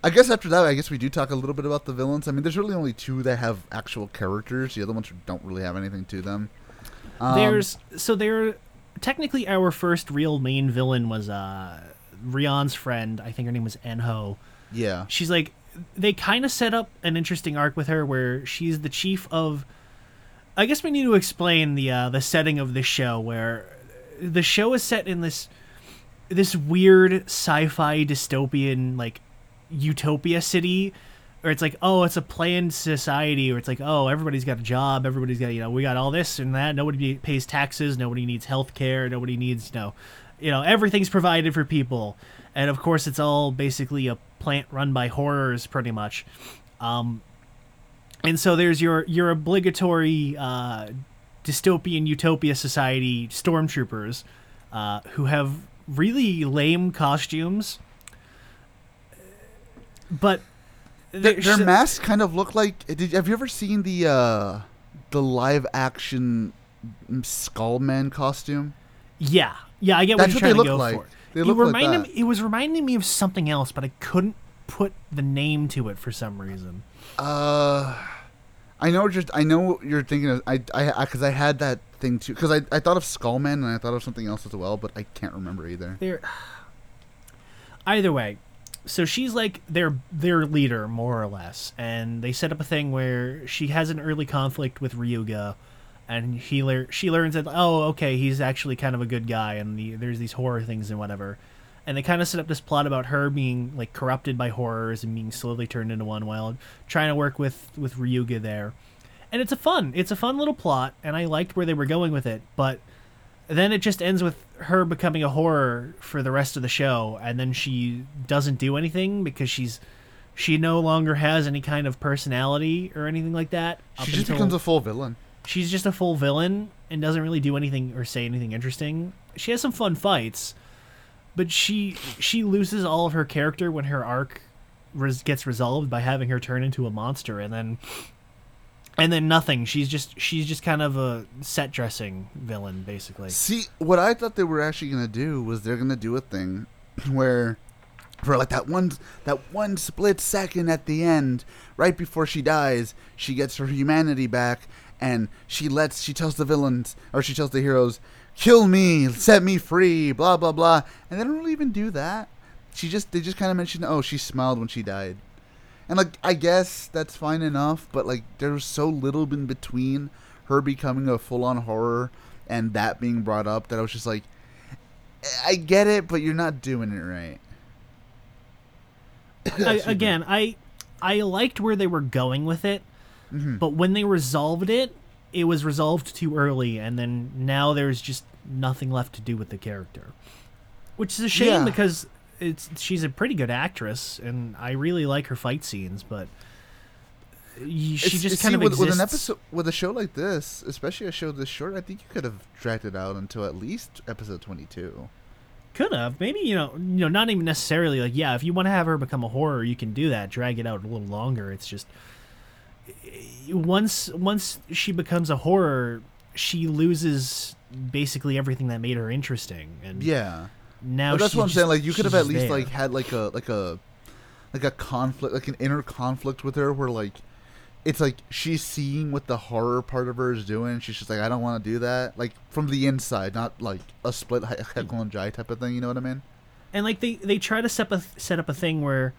I guess after that, I guess we do talk a little bit about the villains. I mean, there's really only two that have actual characters. The other ones don't really have anything to them. Um, There's so there technically our first real main villain was uh Rion's friend. I think her name was Enho. yeah, She's like they kind of set up an interesting arc with her where she's the chief of I guess we need to explain the uh, the setting of the show where the show is set in this this weird sci-fi dystopian like utopia city or it's like oh it's a planned society or it's like oh everybody's got a job everybody's got you know we got all this and that nobody pays taxes nobody needs health care nobody needs you know you know everything's provided for people. And of course it's all basically a plant run by horrors pretty much um, and so there's your your obligatory uh, dystopian utopia society stormtroopers uh, who have really lame costumes but Their, their so- masks kind of look like. Did have you ever seen the uh, the live action Skullman costume? Yeah, yeah, I get what what you're they trying to look go like. for. They it look like reminded that. me. It was reminding me of something else, but I couldn't put the name to it for some reason. Uh, I know. Just I know what you're thinking of. I I because I, had that thing too. Because I I thought of Skullman and I thought of something else as well, but I can't remember either. There. Either way, so she's like their their leader more or less, and they set up a thing where she has an early conflict with Ryuga, and he lear- she learns that oh okay he's actually kind of a good guy, and the, there's these horror things and whatever, and they kind of set up this plot about her being like corrupted by horrors and being slowly turned into one while trying to work with with Ryuga there, and it's a fun it's a fun little plot, and I liked where they were going with it, but then it just ends with her becoming a horror for the rest of the show and then she doesn't do anything because she's she no longer has any kind of personality or anything like that She just until- becomes a full villain. She's just a full villain and doesn't really do anything or say anything interesting. She has some fun fights but she she loses all of her character when her arc res- gets resolved by having her turn into a monster and then and then nothing. She's just she's just kind of a set dressing villain basically. See, what I thought they were actually gonna do was they're gonna do a thing where, for like that one that one split second at the end, right before she dies, she gets her humanity back, and she lets she tells the villains or she tells the heroes, "Kill me, set me free," blah blah blah, and they don't really even do that. She just they just kind of mention, "Oh, she smiled when she died." And like I guess that's fine enough, but like there's so little in between her becoming a full on horror and that being brought up that I was just like I get it, but you're not doing it right. I, again, I I liked where they were going with it, Mm-hmm. but when they resolved it, it was resolved too early, and then now there's just nothing left to do with the character, which is a shame Yeah. because it's she's a pretty good actress, and I really like her fight scenes, but she It's- just it's- kind see, of with, exists. with an episode with a show like this, especially a show this short. I think you could have dragged it out until at least episode twenty two. Could have maybe you know you know not even necessarily like yeah if you want to have her become a horror you can do that drag it out a little longer it's just once once she becomes a horror she loses basically everything that made her interesting and Yeah, now but that's what I'm just- saying. Like you could have at least there. like had like a like a like a conflict, like an inner conflict with her, where like it's like she's seeing what the horror part of her is doing. She's just like, I don't want to do that. Like from the inside, not like a split he- Jekyll and Hyde type of thing. You know what I mean? and like they they try to set up a, set up a thing where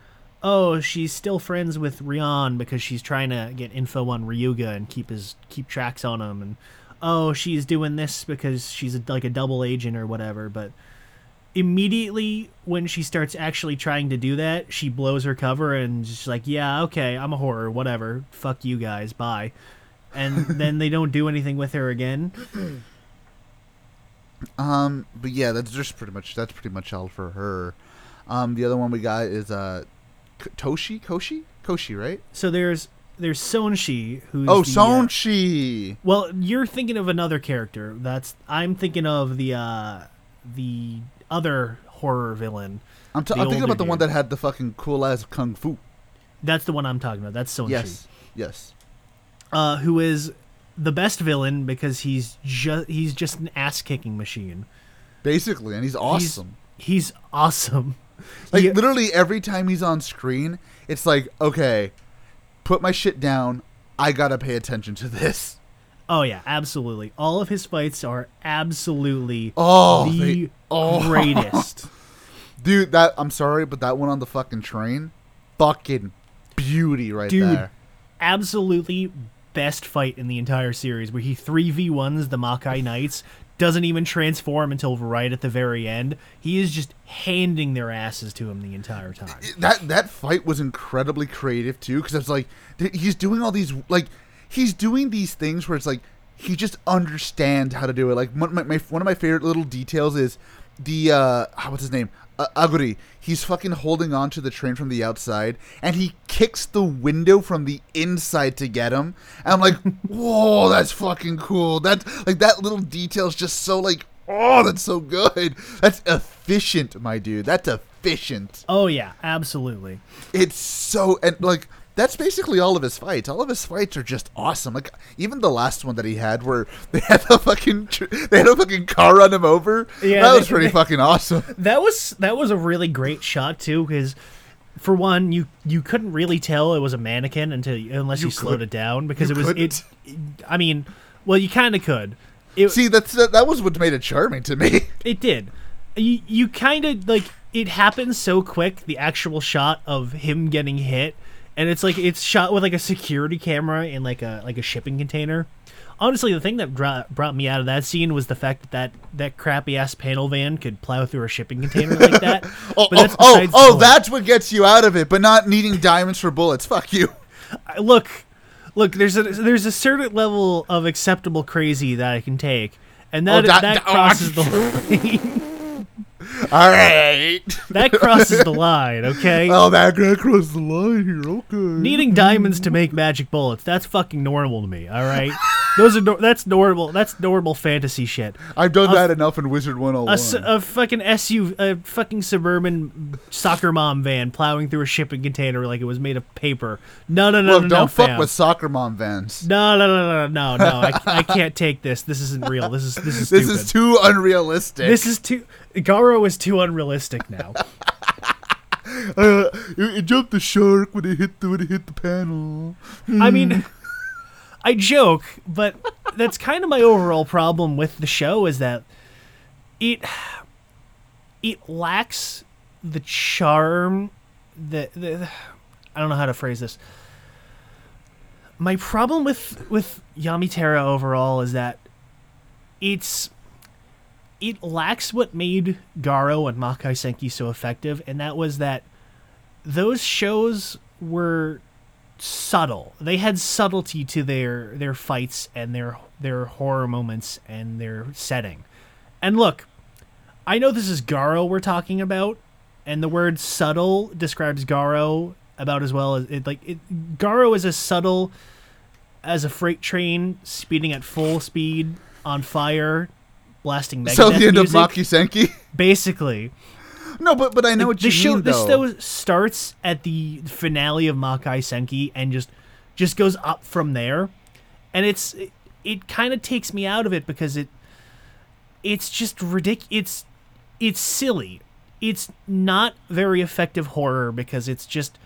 oh she's still friends with Rion because she's trying to get info on Ryuga and keep his keep tracks on him. And oh she's doing this because she's a, like a double agent or whatever. But immediately when she starts actually trying to do that she blows her cover and she's like yeah okay I'm a horror whatever. Fuck you guys. Bye. And then they don't do anything with her again. Um, but yeah, that's just pretty much that's pretty much all for her. Um, the other one we got is uh, Toshi, Koshi, Koshi, right? so there's there's Sonshi who's oh, the, uh, Sonshi. Well, you're thinking of another character. That's I'm thinking of the uh the other horror villain. I'm, t- I'm thinking about the one that had the fucking cool ass kung fu. That's the one I'm talking about. That's Sonshi. Yes, yes. Uh who is the best villain because he's just he's just an ass kicking machine. Basically, and he's awesome. He's, he's awesome. like He- literally every time he's on screen, it's like, okay, put my shit down. I gotta pay attention to this. oh yeah, absolutely. All of his fights are absolutely Oh, the they- oh. greatest. Dude, that I'm sorry, but that one on the fucking train, fucking beauty right Dude. there. absolutely best fight in the entire series where he 3v1s the Makai Knights, doesn't even transform until right at the very end. He is just handing their asses to him the entire time. that that fight was incredibly creative too because it's like he's doing all these like he's doing these things where it's like he just understands how to do it like one of my, my one of my favorite little details is the uh ah, what's his name? Uh, Aguri. He's fucking holding on to the train from the outside and he kicks the window from the inside to get him. And I'm like whoa that's fucking cool. That like that little detail is just so like oh that's so good. That's efficient my dude. That's efficient. Oh yeah, absolutely. it's so and like that's basically all of his fights. All of his fights are just awesome. Like even the last one that he had, where they had a fucking tr- they had a fucking car run him over. Yeah, that they- was pretty they- fucking awesome. That was that was a really great shot too because for one you you couldn't really tell it was a mannequin until unless you, You slowed it down because it was couldn't. it I mean, well you kind of could. It, See, that's that, that was what made it charming to me. It did. You you kind of like it happens so quick. The actual shot of him getting hit, and it's like it's shot with like a security camera in like a like a shipping container. Honestly, the thing that dra- brought me out of that scene was the fact that that, that crappy ass panel van could plow through a shipping container like that. Oh, But that's oh, oh, oh, that's what gets you out of it, but not needing diamonds for bullets. Fuck you. I- look, look. There's a there's a certain level of acceptable crazy that I can take, and that Oh, that- that, oh, crosses the line. All right. that crosses the line. Okay. Oh, that guy crossed the line here. Okay. Needing diamonds to make magic bullets, that's fucking normal to me, all right? Those are nor- that's normal. That's normal fantasy shit. I've done that enough in Wizard A, 101. s- a fucking SU a fucking suburban soccer mom van plowing through a shipping container like it was made of paper. No, no, no, Look, no, don't no, fuck fam. with soccer mom vans. No, no, no, no, no, no. I, I can't take this. This isn't real. This is this is This is too unrealistic. this is too Garo is too unrealistic now. Uh, it, it jumped the shark when it hit the when it hit the panel. I mean, I joke, but that's kind of my overall problem with the show is that it it lacks the charm that the, I don't know how to phrase this. My problem with with Yamitera overall is that it's it lacks what made Garo and Makai Senki so effective, and that was that those shows were subtle. They had subtlety to their their fights and their their horror moments and their setting. And look, I know this is Garo we're talking about, and the word subtle describes Garo about as well as it like it, Garo is as subtle as a freight train speeding at full speed on fire, blasting Megadeth So the end music. of Makai Senki. Basically, No, but but I know like, what the you show mean this though. show starts at the finale of Makai Senki and just just goes up from there and it's it, it kind of takes me out of it because it it's just ridiculous. it's it's silly it's not very effective horror because it's just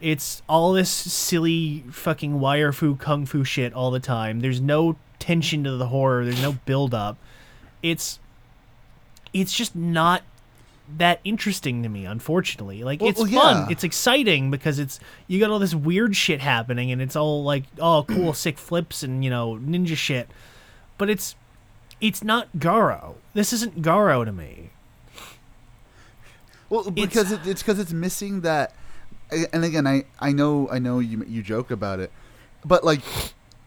it's all this silly fucking wire fu kung fu shit all the time there's no tension to the horror there's no build up it's it's just not that interesting to me unfortunately like Well- it's well, fun yeah. it's exciting because it's you got all this weird shit happening and it's all like oh cool sick flips and you know ninja shit but it's it's not garo this isn't garo to me Well, because it, it's because it's missing that. And again, I I know I know you you joke about it, but like,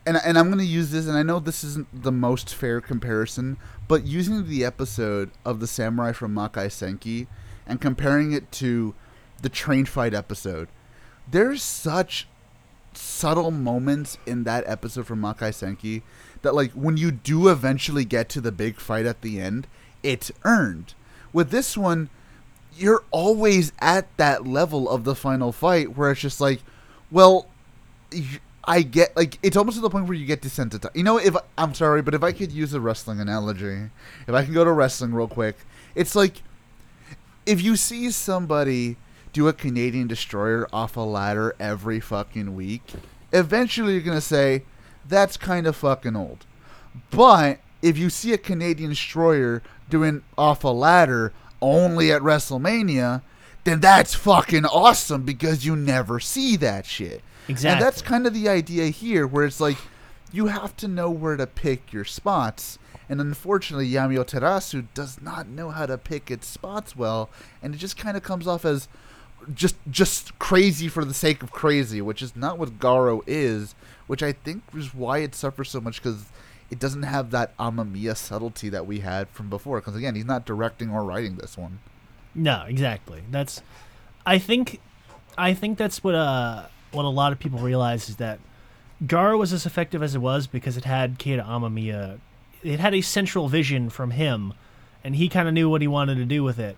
and and I'm gonna use this, and I know this isn't the most fair comparison, but using the episode of the samurai from Makai Senki and comparing it to the train fight episode, there's such subtle moments in that episode from Makai Senki that like when you do eventually get to the big fight at the end, it's earned. With this one, you're always at that level of the final fight where it's just like, well, I get like it's almost to the point where you get desensitized. You know, if I'm sorry, but if I could use a wrestling analogy, if I can go to wrestling real quick, it's like if you see somebody do a Canadian destroyer off a ladder every fucking week, eventually you're gonna say that's kind of fucking old. But if you see a Canadian destroyer doing off a ladder only at WrestleMania, then that's fucking awesome because you never see that shit. Exactly. And that's kind of the idea here, where it's like you have to know where to pick your spots. And unfortunately, Yamio Terasu does not know how to pick its spots well, and it just kind of comes off as just just crazy for the sake of crazy, which is not what Garo is. Which I think is why it suffers so much because it doesn't have that Amemiya subtlety that we had from before. Because again, he's not directing or writing this one. No, exactly. That's I think I think that's what uh what a lot of people realize is that Garo was as effective as it was because it had Keita Amemiya. It had a central vision from him, and he kind of knew what he wanted to do with it.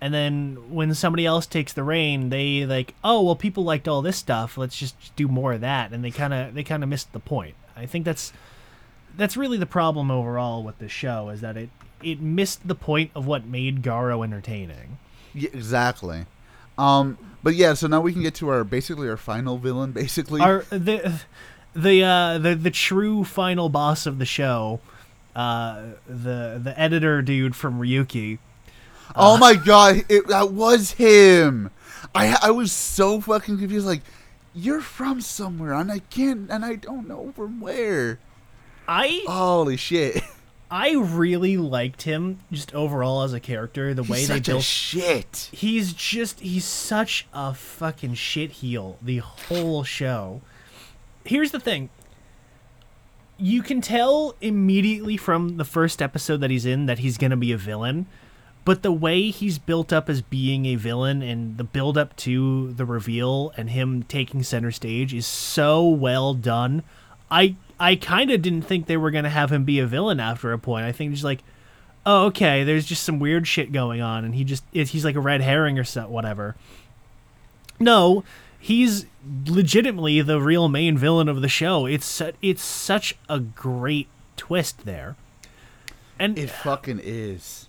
And then when somebody else takes the reign, they like, oh well, people liked all this stuff. Let's just do more of that, and they kind of they kind of missed the point. I think that's that's really the problem overall with the show is that it it missed the point of what made Garo entertaining. Yeah, exactly. Um, but yeah, so now we can get to our basically our final villain, basically. Our the the uh, the the true final boss of the show, uh, the the editor dude from Ryuki. oh my god, it, that was him. I I was so fucking confused. Like, you're from somewhere, and I can't, and I don't know from where. I Holy shit! I really liked him just overall as a character. The way He's they such a built. shit. he's just he's such a fucking shit heel the whole show. Here's the thing. You can tell immediately from the first episode that he's in that he's going to be a villain, but the way he's built up as being a villain and the build up to the reveal and him taking center stage is so well done. I I kind of didn't think they were going to have him be a villain after a point. I think just like oh okay there's just some weird shit going on and he just he's like a red herring or so whatever no he's legitimately the real main villain of the show it's it's such a great twist there and It fucking is.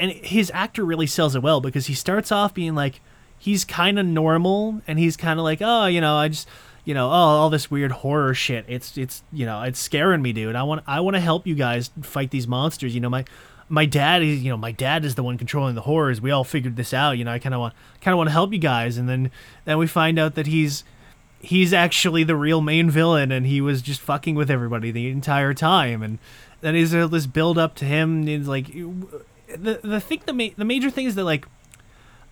and his actor really sells it well because he starts off being like he's kind of normal and he's kind of like oh you know i just you know oh all this weird horror shit. It's it's you know it's scaring me dude. I want i want to help you guys fight these monsters. You know my my dad is you know my dad is the one controlling the horrors. We all figured this out. You know i kind of want kind of want to help you guys. And then then we find out that he's he's actually the real main villain and he was just fucking with everybody the entire time. And then is this build up to him. And like the the thing the ma- the major thing is that like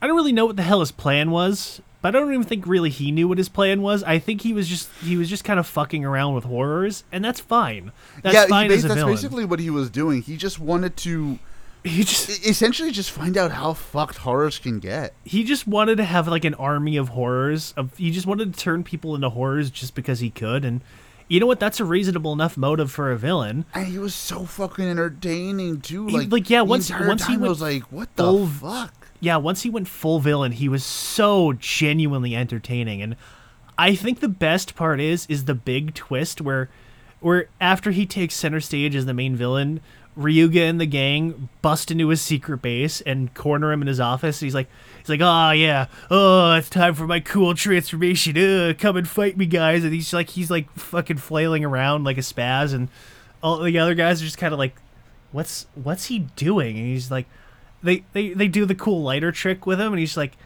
I don't really know what the hell his plan was, but I don't even think really he knew what his plan was. I think he was just he was just kind of fucking around with horrors, and that's fine. That's yeah, fine bas- as a that's villain. basically what he was doing. He just wanted to he just essentially just find out how fucked horrors can get. he just wanted to have like an army of horrors. Of he just wanted to turn people into horrors just because he could, and you know what? That's a reasonable enough motive for a villain. And he was so fucking entertaining too. He- Like, like, yeah, once- once he went was like, what the full- fuck? Yeah, once he went full villain, he was so genuinely entertaining. And I think the best part is is the big twist where where after he takes center stage as the main villain, Ryuga and the gang bust into his secret base and corner him in his office. He's like he's like, "Oh yeah. Oh, it's time for my cool transformation. Uh, come and fight me, guys." And he's like he's like fucking flailing around like a spaz and all the other guys are just kind of like what's what's he doing? And he's like they, they they do the cool lighter trick with him and he's like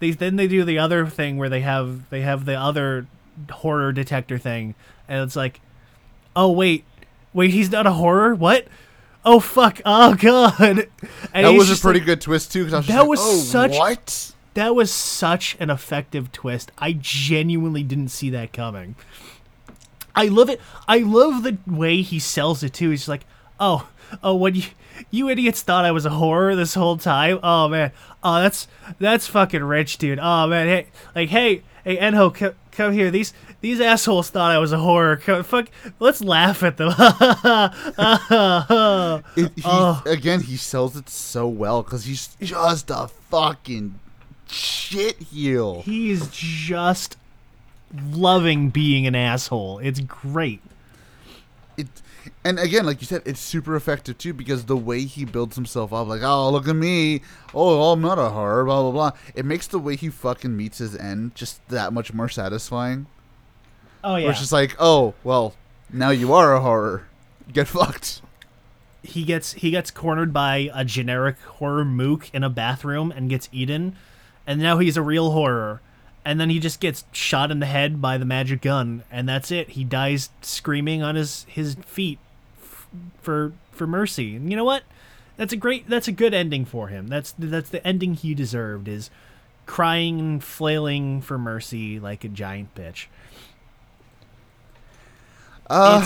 they then they do the other thing where they have they have the other horror detector thing and it's like oh wait wait he's not a horror what oh fuck oh god and That was a pretty like- good twist too. Cause I was That like, was oh, such- what? that was such an effective twist i genuinely didn't see that coming I love it. I love the way he sells it too. He's like, "Oh, oh, what you you idiots thought I was a horror this whole time? Oh man, oh that's that's fucking rich, dude. Oh man, hey, like hey, hey, Enho, come, come here. These these assholes thought I was a horror. Come, fuck, let's laugh at them. It, he, Oh. Again, he sells it so well because he's just a fucking shit heel. He's just loving being an asshole. It's great. And again, like you said, it's super effective too because the way he builds himself up, like, oh, look at me, oh, I'm not a horror, blah blah blah. It makes the way he fucking meets his end just that much more satisfying. Oh Where it's just like, oh, well, now you are a horror. Get fucked. he gets he gets cornered by a generic horror mook in a bathroom and gets eaten and now he's a real horror. And then he just gets shot in the head by the magic gun, and that's it. He dies screaming on his his feet f- for for mercy. And you know what? That's a great. That's a good ending for him. That's that's the ending he deserved. Is crying and flailing for mercy like a giant bitch. Uh,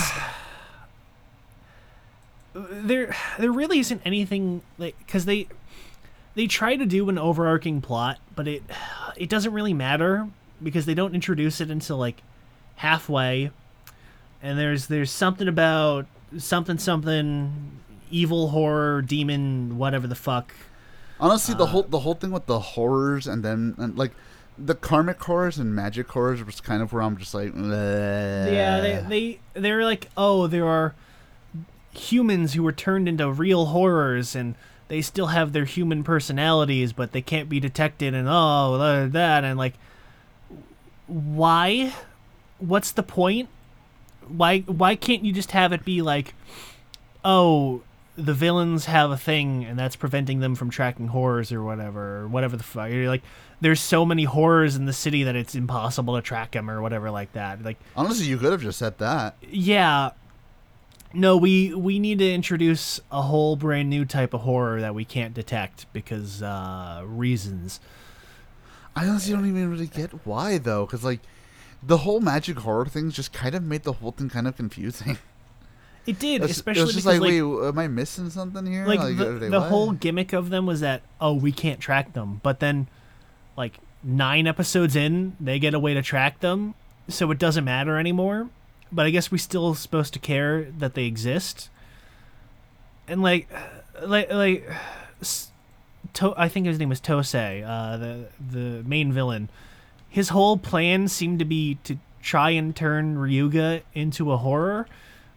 It's there. There really isn't anything like because they they try to do an overarching plot, but it it doesn't really matter because they don't introduce it until like halfway. And there's there's something about something something evil horror demon whatever the fuck. honestly, uh, the whole the whole thing with the horrors and then and like the karmic horrors and magic horrors was kind of where I'm just like, Yeah, they they they're like, oh, there are humans who were turned into real horrors, and they still have their human personalities, but they can't be detected, and oh, that- that, and like, why? What's the point? Why why can't you just have it be like, oh, the villains have a thing, and that's preventing them from tracking horrors or whatever, or whatever the fuck. You're like, there's so many horrors in the city that it's impossible to track them or whatever like that. Like, honestly, you could have just said that. yeah. No, we we need to introduce a whole brand new type of horror that we can't detect because uh reasons. I honestly don't even really get why though, because like the whole magic horror thing just kind of made the whole thing kind of confusing. It did, It's- especially it was just because like, like, wait, am I missing something here? like are the, the whole gimmick of them was that oh we can't track them, but then like nine episodes in they get a way to track them, so it doesn't matter anymore. But I guess we still supposed to care that they exist. And like, like like, to- I think his name was Tosei, uh, the the main villain. His whole plan seemed to be to try and turn Ryuga into a horror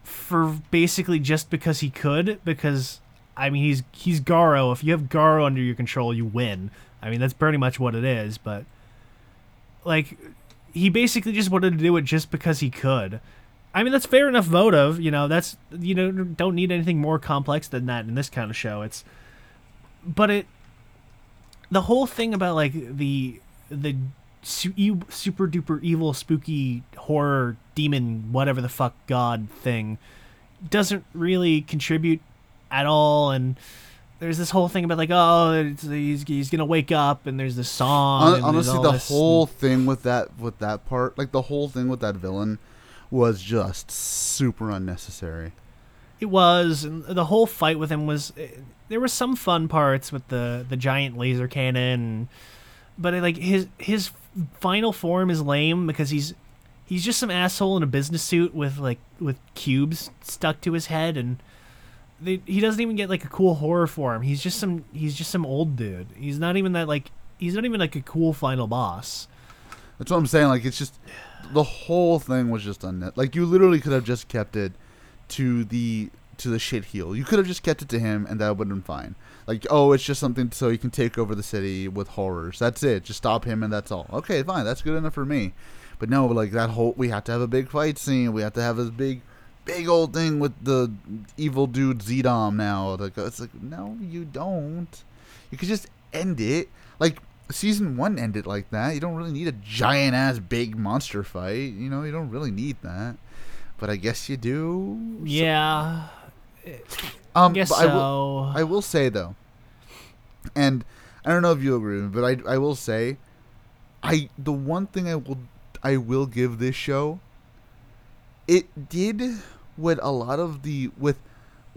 for basically just because he could because I mean he's he's Garo. If you have Garo under your control, you win. I mean that's pretty much what it is, but like he basically just wanted to do it just because he could. I mean that's fair enough motive, you know, that's you know don't need anything more complex than that in this kind of show. It's but it the whole thing about like the the su- super duper evil spooky horror demon whatever the fuck god thing doesn't really contribute at all and there's this whole thing about like oh it's, he's, he's gonna wake up and there's this song there's honestly, all the whole thing with that with that part, like the whole thing with that villain, was just super unnecessary. It was, and the whole fight with him was. eh, There were some fun parts with the the giant laser cannon, but it, like his his final form is lame because he's he's just some asshole in a business suit with like with cubes stuck to his head, and they, he doesn't even get like a cool horror form. He's just some he's just some old dude. He's not even that like he's not even like a cool final boss. That's what I'm saying. Like it's just the whole thing was just unnet. Like you literally could have just kept it to the to the shit heel. You could have just kept it to him, and that would have been fine. Like oh, it's just something so he can take over the city with horrors. That's it. Just stop him, and that's all. Okay, fine. That's good enough for me. But no, like that whole we have to have a big fight scene. We have to have this big, big old thing with the evil dude Zedom now. Like it's like no, you don't. You could just end it. Like season one ended like that. You don't really need a giant ass big monster fight. You know, you don't really need that. But I guess you do. Yeah, Um, guess but I will, so. I will say though, and I don't know if you agree with me, but I I will say, I the one thing I will I will give this show. It did what a lot of the with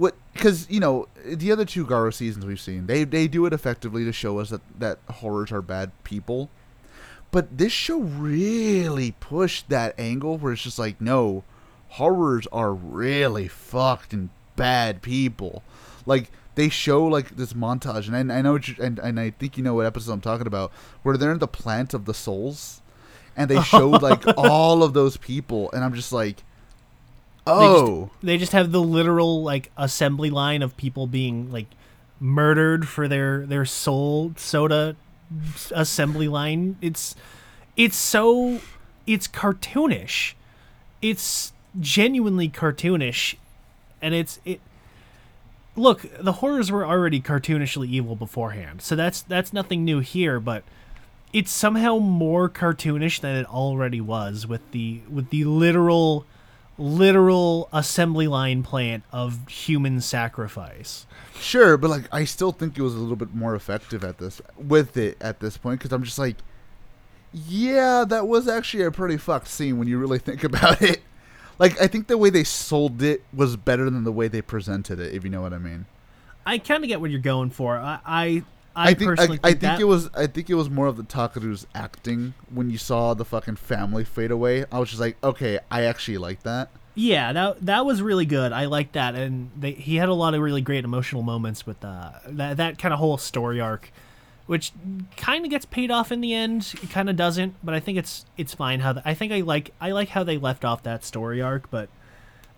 what because you know the other two Garo seasons we've seen they they do it effectively to show us that that horrors are bad people, but this show really pushed that angle where it's just like no, horrors are really fucked and bad people, like they show like this montage and I, I know what you, and and I think you know what episode I'm talking about where they're in the plant of the souls, and they showed like all of those people and I'm just like, oh. They just have the literal like assembly line of people being like murdered for their their soul soda assembly line. It's it's so it's cartoonish. It's genuinely cartoonish and it's it look, the horrors were already cartoonishly evil beforehand. So that's that's nothing new here, but it's somehow more cartoonish than it already was with the with the literal literal assembly line plant of human sacrifice. Sure, but like I still think it was a little bit more effective at this with it at this point because I'm just like, yeah, that was actually a pretty fucked scene when you really think about it. Like I think the way they sold it was better than the way they presented it, if you know what I mean. I kind of get what you're going for. I I, I, I think I, personally I think, think that, it was I think it was more of the Takeru's acting when you saw the fucking family fade away. I was just like, okay, I actually like that. Yeah, that that was really good. I liked that, and they, he had a lot of really great emotional moments with uh, that that kind of whole story arc, which kind of gets paid off in the end. It kind of doesn't, but I think it's it's fine. How the, I think I like I like how they left off that story arc, but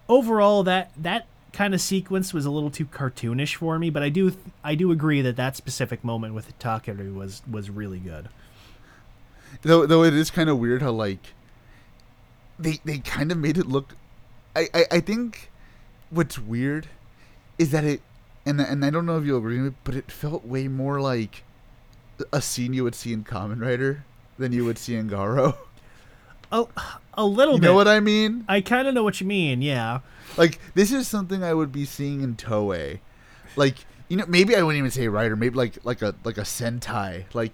overall that that kind of sequence was a little too cartoonish for me. But I do I do agree that that specific moment with Takeru was was really good. Though though it is kind of weird how like they they kind of made it look. I, I I think what's weird is that it and and I don't know if you'll agree with me, but it felt way more like a scene you would see in Kamen Rider than you would see in Garo. A little You bit. know what I mean? I kind of know what you mean. Yeah. Like this is something I would be seeing in Toei. Like you know, maybe I wouldn't even say writer, maybe like like a like a Sentai. Like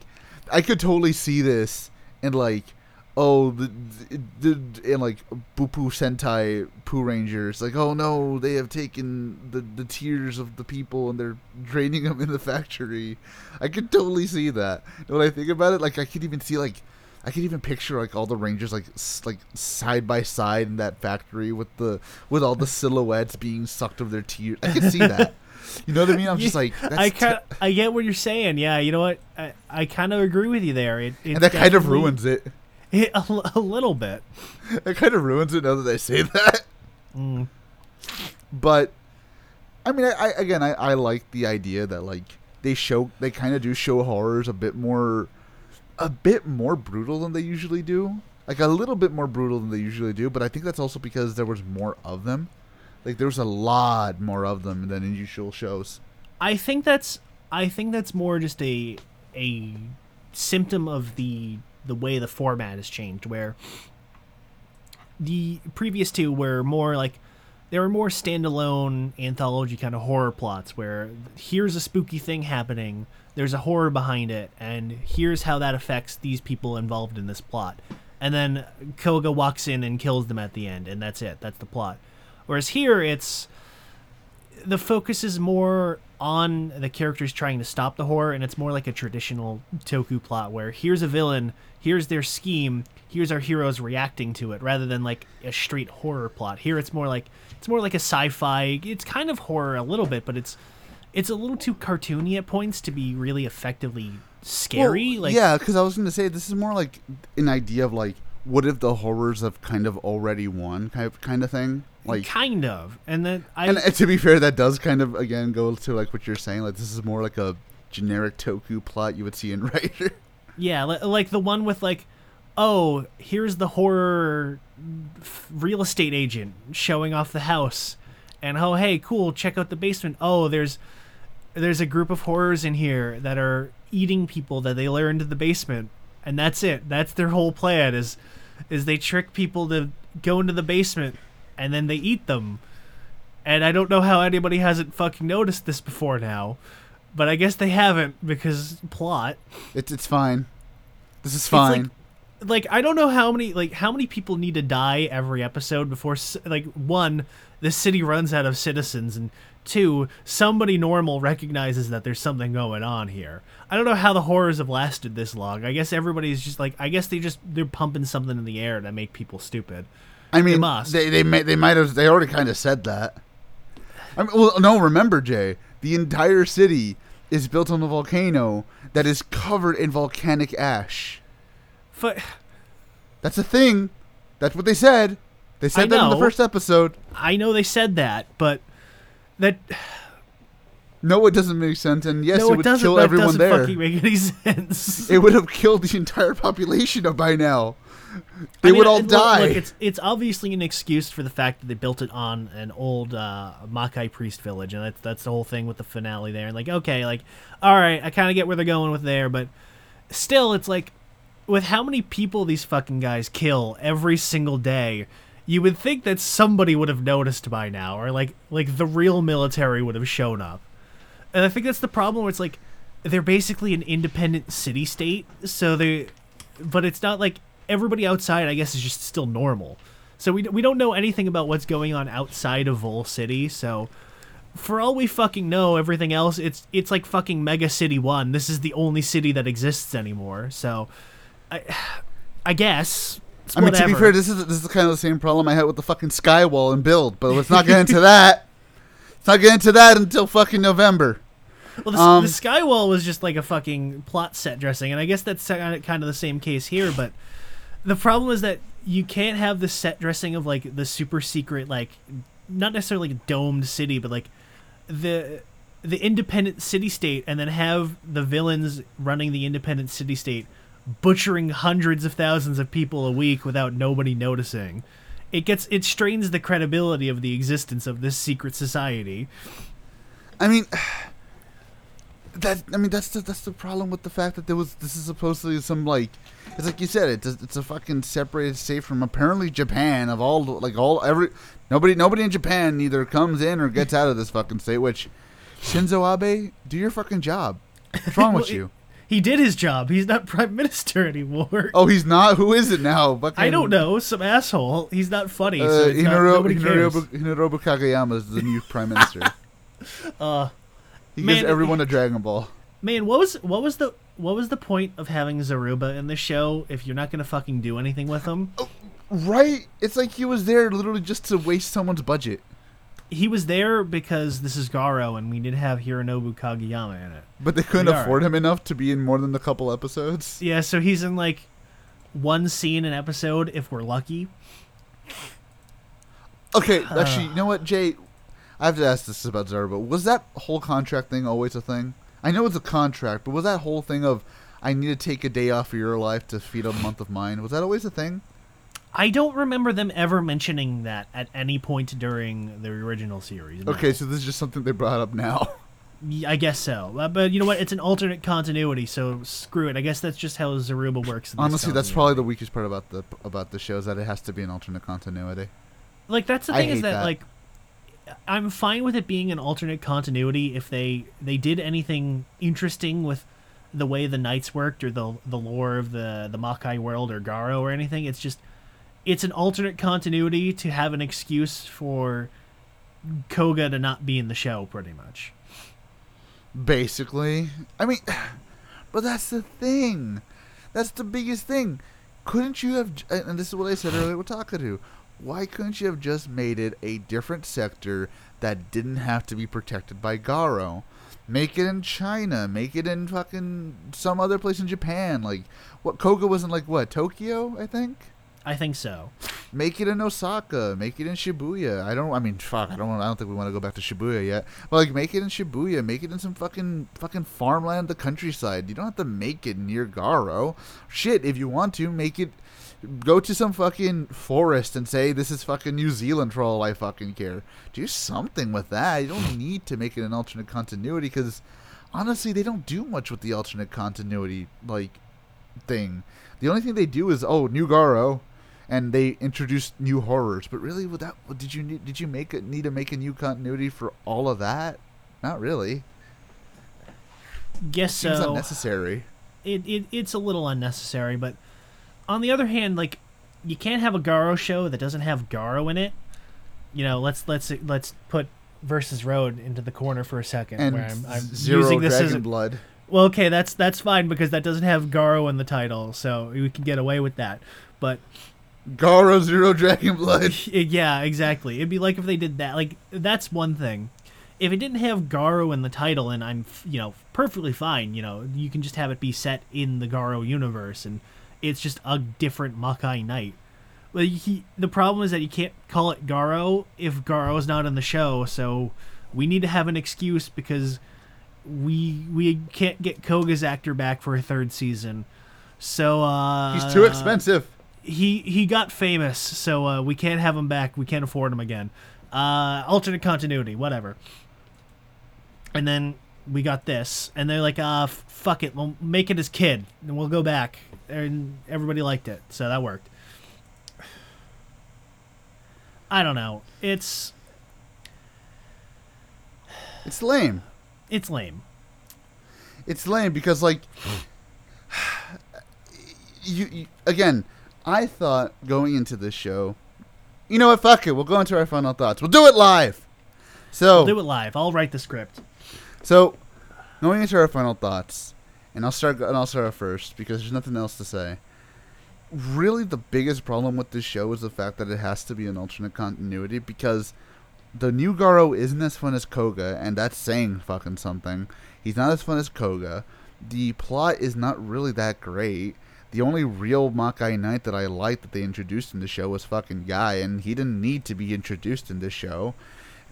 I could totally see this and like oh the, the, the and like Bupu Sentai Poo Rangers like oh no they have taken the the tears of the people and they're draining them in the factory. I could totally see that. And when I think about it, like I could even see like I could even picture like all the Rangers like s- like side by side in that factory with the with all the silhouettes being sucked of their tears. I could see that. You know what I mean? I'm just like that's I kind I get what you're saying. Yeah, you know what? I, I kind of agree with you there. It, and that kind of ruins it. it a, l- a little bit. That kind of ruins it now that I say that. Mm. But I mean, I, I again, I, I like the idea that like they show they kind of do show horrors a bit more, a bit more brutal than they usually do. Like a little bit more brutal than they usually do. But I think that's also because there was more of them. Like there was a lot more of them than in usual shows. I think that's I think that's more just a a symptom of the the way the format has changed where the previous two were more like they were more standalone anthology kind of horror plots where here's a spooky thing happening there's a horror behind it and here's how that affects these people involved in this plot. And then koga walks in and kills them at the end and that's it that's the plot. Whereas here it's the focus is more on the characters trying to stop the horror and it's more like a traditional toku plot where here's a villain here's their scheme here's our heroes reacting to it rather than like a straight horror plot here it's more like it's more like a sci-fi it's kind of horror a little bit but it's it's a little too cartoony at points to be really effectively scary Well, like yeah, because I was going to say this is more like an idea of like what if the horrors have kind of already won kind of kind of thing. Like kind of and then i and, to be fair, that does kind of again go to like what you're saying. Like this is more like a generic toku plot you would see in Writer. Yeah, li- like the one with like, oh, here's the horror f- real estate agent showing off the house, and oh, hey, cool, check out the basement. Oh, there's there's a group of horrors in here that are eating people that they lure into the basement, and that's it. That's their whole plan is is they trick people to go into the basement and then they eat them. And I don't know how anybody hasn't fucking noticed this before now. But I guess they haven't because plot. It's it's fine. This is fine. like, like I don't know how many like how many people need to die every episode before like one the city runs out of citizens and two somebody normal recognizes that there's something going on here. I don't know how the horrors have lasted this long. I guess everybody's just like I guess they just they're pumping something in the air to make people stupid. I mean, they they may, they might have they already kind of said that. I mean, well, no, remember Jay, the entire city is built on a volcano that is covered in volcanic ash. But That's a thing. That's what they said. They said I that in the first episode. I know they said that, but that No, it doesn't make sense, and yes, no, it would kill everyone doesn't there. fucking make any sense. It would have killed the entire population by now. They I mean, would all it- die. Look, it's it's obviously an excuse for the fact that they built it on an old uh, Makai priest village, and that's that's the whole thing with the finale there. And like, okay, like, all right, I kind of get where they're going with there, but still, it's like with how many people these fucking guys kill every single day, you would think that somebody would have noticed by now, or like like the real military would have shown up. And I think that's the problem. Where it's like they're basically an independent city state, so they, but it's not like everybody outside. I guess is just still normal. So we we don't know anything about what's going on outside of Vol City. So for all we fucking know, everything else it's it's like fucking Mega City One. This is the only city that exists anymore. So I I guess. I mean, to be fair, this is this is kind of the same problem I had with the fucking Skywall and build, but let's not get into that. Let's not get into that until fucking November. Well, the, Um, the Skywall was just like a fucking plot set dressing, and I guess that's kind of kind of the same case here. But the problem is that you can't have the set dressing of like the super secret, like not necessarily like a domed city, but like the the independent city state, and then have the villains running the independent city state, butchering hundreds of thousands of people a week without nobody noticing. It gets it strains the credibility of the existence of this secret society. I mean, that I mean that's the that's the problem with the fact that there was this is supposedly some like it's like you said it's a, it's a fucking separated state from apparently Japan of all like all every nobody nobody in Japan either comes in or gets out of this fucking state. Which Shinzo Abe, do your fucking job. What's wrong with you? He did his job. He's not prime minister anymore. Oh, he's not. Who is it now? Fucking, I don't know. Some asshole. He's not funny. Uh, so it's not, Hinaro- nobody cares. Hinorobu, Hinorobu Kageyama is the new prime minister. Uh, He Man, gives everyone a Dragon Ball. man, what was what was the what was the point of having Zaruba in the show if you're not gonna fucking do anything with him? Oh, right? It's like he was there literally just to waste someone's budget. He was there because this is Garo, and we did have Hironobu Kageyama in it. But they couldn't afford him enough to be in more than a couple episodes. Yeah, so he's in like one scene an episode if we're lucky. Okay, actually, you know what, Jay? I have to ask this about Zara, but was that whole contract thing always a thing? I know it's a contract, but was that whole thing of I need to take a day off of your life to feed a month of mine? Was that always a thing? I don't remember them ever mentioning that at any point during the original series. no. Okay, so this is just something they brought up now. I guess so. Uh, but you know what? It's an alternate continuity, so screw it. I guess that's just how Zaruba works. in this Honestly, that's probably the weakest part about the about the show is that it has to be an alternate continuity. like that's the thing is that, that. like I'm fine with it being an alternate continuity if they they did anything interesting with the way the knights worked or the the lore of the the Makai world or Garo or anything. It's just it's an alternate continuity to have an excuse for Koga to not be in the show, pretty much. Basically, I mean, but that's the thing. That's the biggest thing. Couldn't you have? And this is what I said earlier with Takeru. Why couldn't you have just made it a different sector that didn't have to be protected by Garo? Make it in China. Make it in fucking some other place in Japan. Like what? Koga wasn't like what Tokyo, I think. I think so. Make it in Osaka. Make it in Shibuya. I don't. I mean, fuck. I don't. I don't think we want to go back to Shibuya yet. But like, make it in Shibuya. Make it in some fucking fucking farmland, the countryside. You don't have to make it near Garo. Shit, if you want to, make it. Go to some fucking forest and say this is fucking New Zealand for all I fucking care. Do something with that. You don't need to make it an alternate continuity because honestly, they don't do much with the alternate continuity like thing. The only thing they do is oh, new Garo, and they introduce new horrors. But really, with that, did you need, did you make it need to make a new continuity for all of that? Not really. Guess Seems so. unnecessary. it, it it's a little unnecessary, but on the other hand, like you can't have a Garo show that doesn't have Garo in it. You know, let's let's let's put versus Road into the corner for a second, And where I'm, I'm zero using this dragon as a, blood. well. Okay, that's that's fine because that doesn't have Garo in the title, so we can get away with that. But Garo zero dragon blood. yeah, exactly. It'd be like if they did that. Like that's one thing. If it didn't have Garo in the title, and I'm you know perfectly fine. You know, you can just have it be set in the Garo universe, and it's just a different Makai Knight. But he, the problem is that you can't call it Garo if Garo's not in the show. So we need to have an excuse because we we can't get Koga's actor back for a third season. So uh, He's too expensive. he he got famous, so uh, we can't have him back. We can't afford him again. Uh, alternate continuity, whatever. And then we got this, and they're like, uh, f- fuck it, we'll make it as kid, and we'll go back, and everybody liked it, so that worked. I don't know. It's It's lame. it's lame. It's lame because like you, you again. I thought going into this show, you know what? Fuck it. We'll go into our final thoughts. We'll do it live. So We'll do it live. I'll write the script. So, going into our final thoughts, and I'll start. And I'll start off first because there's nothing else to say. Really, the biggest problem with this show is the fact that it has to be an alternate continuity because the new Garo isn't as fun as Koga, and that's saying fucking something. He's not as fun as Koga. The plot is not really that great. The only real Makai Knight that I liked that they introduced in the show was fucking Guy, and he didn't need to be introduced in this show.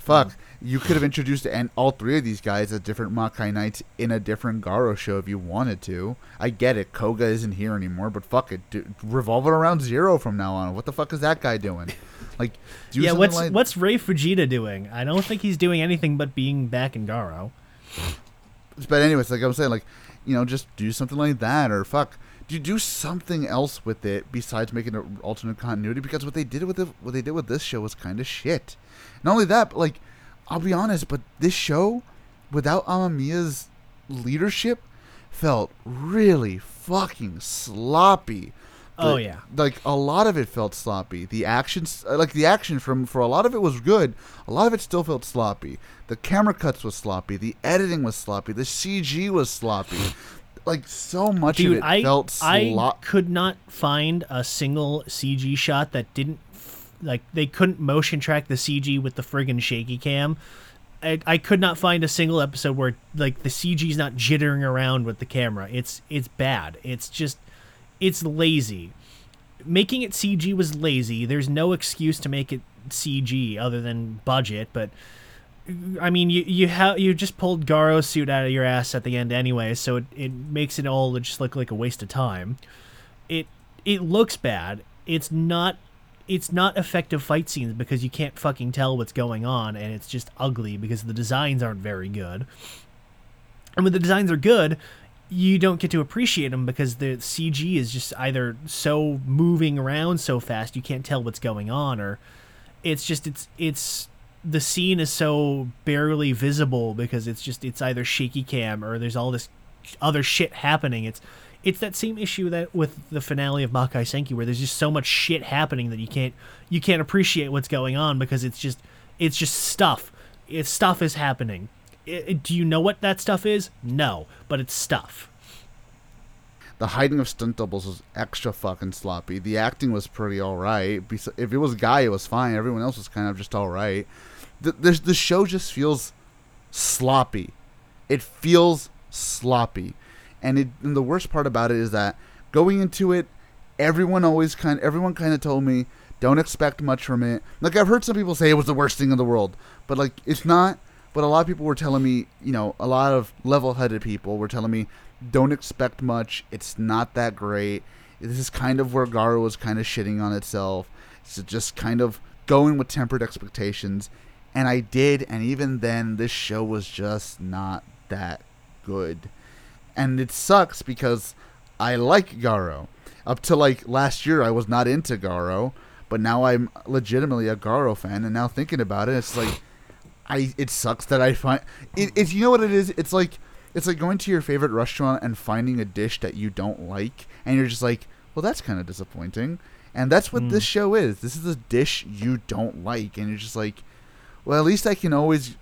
Fuck, you could have introduced and all three of these guys as different Makai Knights in a different Garo show if you wanted to. I get it, Koga isn't here anymore, but fuck it, do, revolve it around Zero from now on. What the fuck is that guy doing? Like, do yeah, what's like- what's Ray Fujita doing? I don't think he's doing anything but being back in Garo. But anyways, like I was saying, like you know, just do something like that, or fuck, do do something else with it besides making an alternate continuity. Because what they did with it, what they did with this show was kind of shit. Not only that, but like I'll be honest, but this show, without Amemiya's leadership, felt really fucking sloppy. Oh, yeah. like a lot of it felt sloppy. The actions, uh, like the action from for a lot of it was good. A lot of it still felt sloppy. The camera cuts was sloppy. The editing was sloppy. The CG was sloppy. Like so much of it I felt sloppy. I could not find a single CG shot that didn't like they couldn't motion track the CG with the friggin' shaky cam. I, I could not find a single episode where like the CG's not jittering around with the camera. It's it's bad. It's just it's lazy. Making it CG was lazy. There's no excuse to make it CG other than budget, but I mean, you you have you just pulled Garo's suit out of your ass at the end anyway, so it, it makes it all just look like a waste of time. It it looks bad. It's not it's not effective fight scenes because you can't fucking tell what's going on, and it's just ugly because the designs aren't very good. And when the designs are good, you don't get to appreciate them because the CG is just either so moving around so fast you can't tell what's going on, or it's just it's it's the scene is so barely visible because it's just it's either shaky cam or there's all this other shit happening. It's it's that same issue that with the finale of Makai Senki where there's just so much shit happening that you can't you can't appreciate what's going on because it's just it's just stuff. It's stuff is happening. I- I- do you know what that stuff is? No, but it's stuff. The hiding of stunt doubles was extra fucking sloppy. The acting was pretty all right. If it was Guy, it was fine. Everyone else was kind of just all right. The, there's, the show just feels sloppy. It feels sloppy, and it. And the worst part about it is that going into it, everyone always kind. Everyone kind of told me don't expect much from it. Like I've heard some people say it was the worst thing in the world, but like it's not. But a lot of people were telling me, you know, a lot of level-headed people were telling me, don't expect much. It's not that great. This is kind of where Garo was kind of shitting on itself. It's just kind of going with tempered expectations. And I did, and even then, this show was just not that good. And it sucks because I like Garo. Up to like last year, I was not into Garo, but now I'm legitimately a Garo fan. And now thinking about it, it's like, I it sucks that I find it, it's you know what it is. It's like it's like going to your favorite restaurant and finding a dish that you don't like, and you're just like, well, that's kind of disappointing. And that's what this mm. show is. This is a dish you don't like, and you're just like, well, at least I can always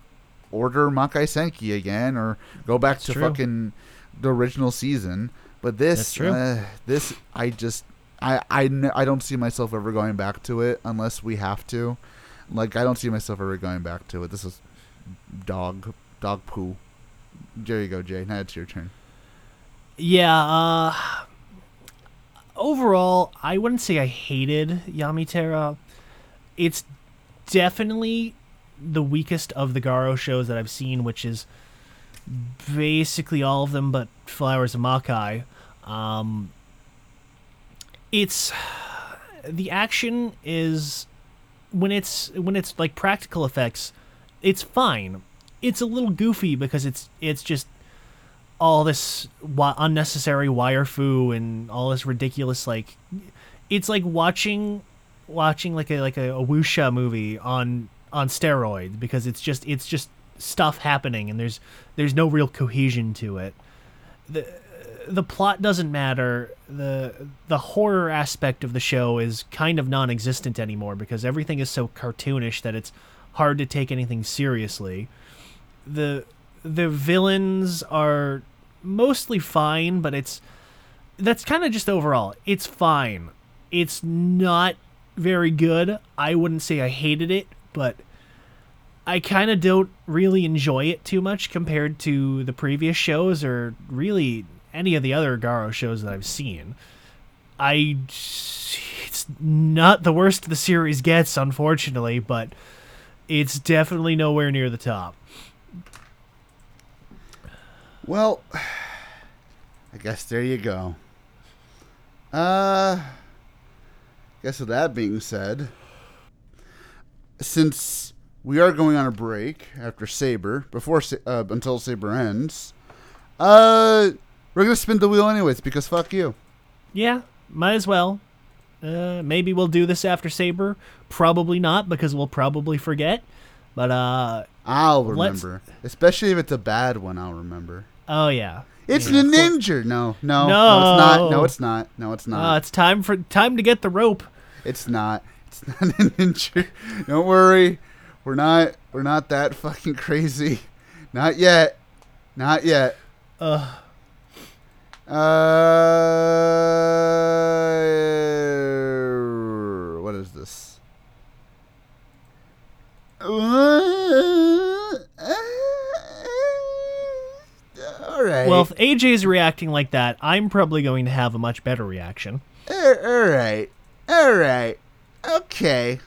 order Makai Senki again or go back That's to true. fucking the original season. But this. Uh, this, I just, I, I, I don't see myself ever going back to it unless we have to. Like, I don't see myself ever going back to it. This is dog, dog poo. There you go, Jay. Now it's your turn. Yeah, uh overall, I wouldn't say I hated Yamitera. It's definitely the weakest of the Garo shows that I've seen, which is basically all of them but Flowers of Makai. Um it's the action is when it's when it's like practical effects, it's fine. It's a little goofy because it's it's just all this unnecessary wire fu and all this ridiculous like it's like watching watching like a like a, a wuxia movie on on steroids because it's just it's just stuff happening and there's there's no real cohesion to it. The the plot doesn't matter. The the horror aspect of the show is kind of non-existent anymore because everything is so cartoonish that it's hard to take anything seriously. The the villains are mostly fine but it's that's kind of just overall it's fine. It's not very good. I wouldn't say i hated it but i kind of don't really enjoy it too much compared to the previous shows or really any of the other garo shows that i've seen i it's not the worst the series gets unfortunately but it's definitely nowhere near the top Well, I guess there you go. Uh, guess with that being said, since we are going on a break after Saber, before uh, until Saber ends, uh, we're gonna spin the wheel anyways because fuck you. Yeah, might as well. Uh, maybe we'll do this after Saber. Probably not because we'll probably forget. But uh, I'll remember, especially if it's a bad one. I'll remember. oh yeah, It's Yeah. the ninja. No, no, No. it's not. No, it's not. No, it's not. uh, it's time for time to get the rope. It's not. It's not an injury. Don't worry. We're not. We're not that fucking crazy. Not yet. Not yet. Uh, Uh, what is this? All right. well, if AJ's reacting like that, I'm probably going to have a much better reaction. all right. All right. Okay.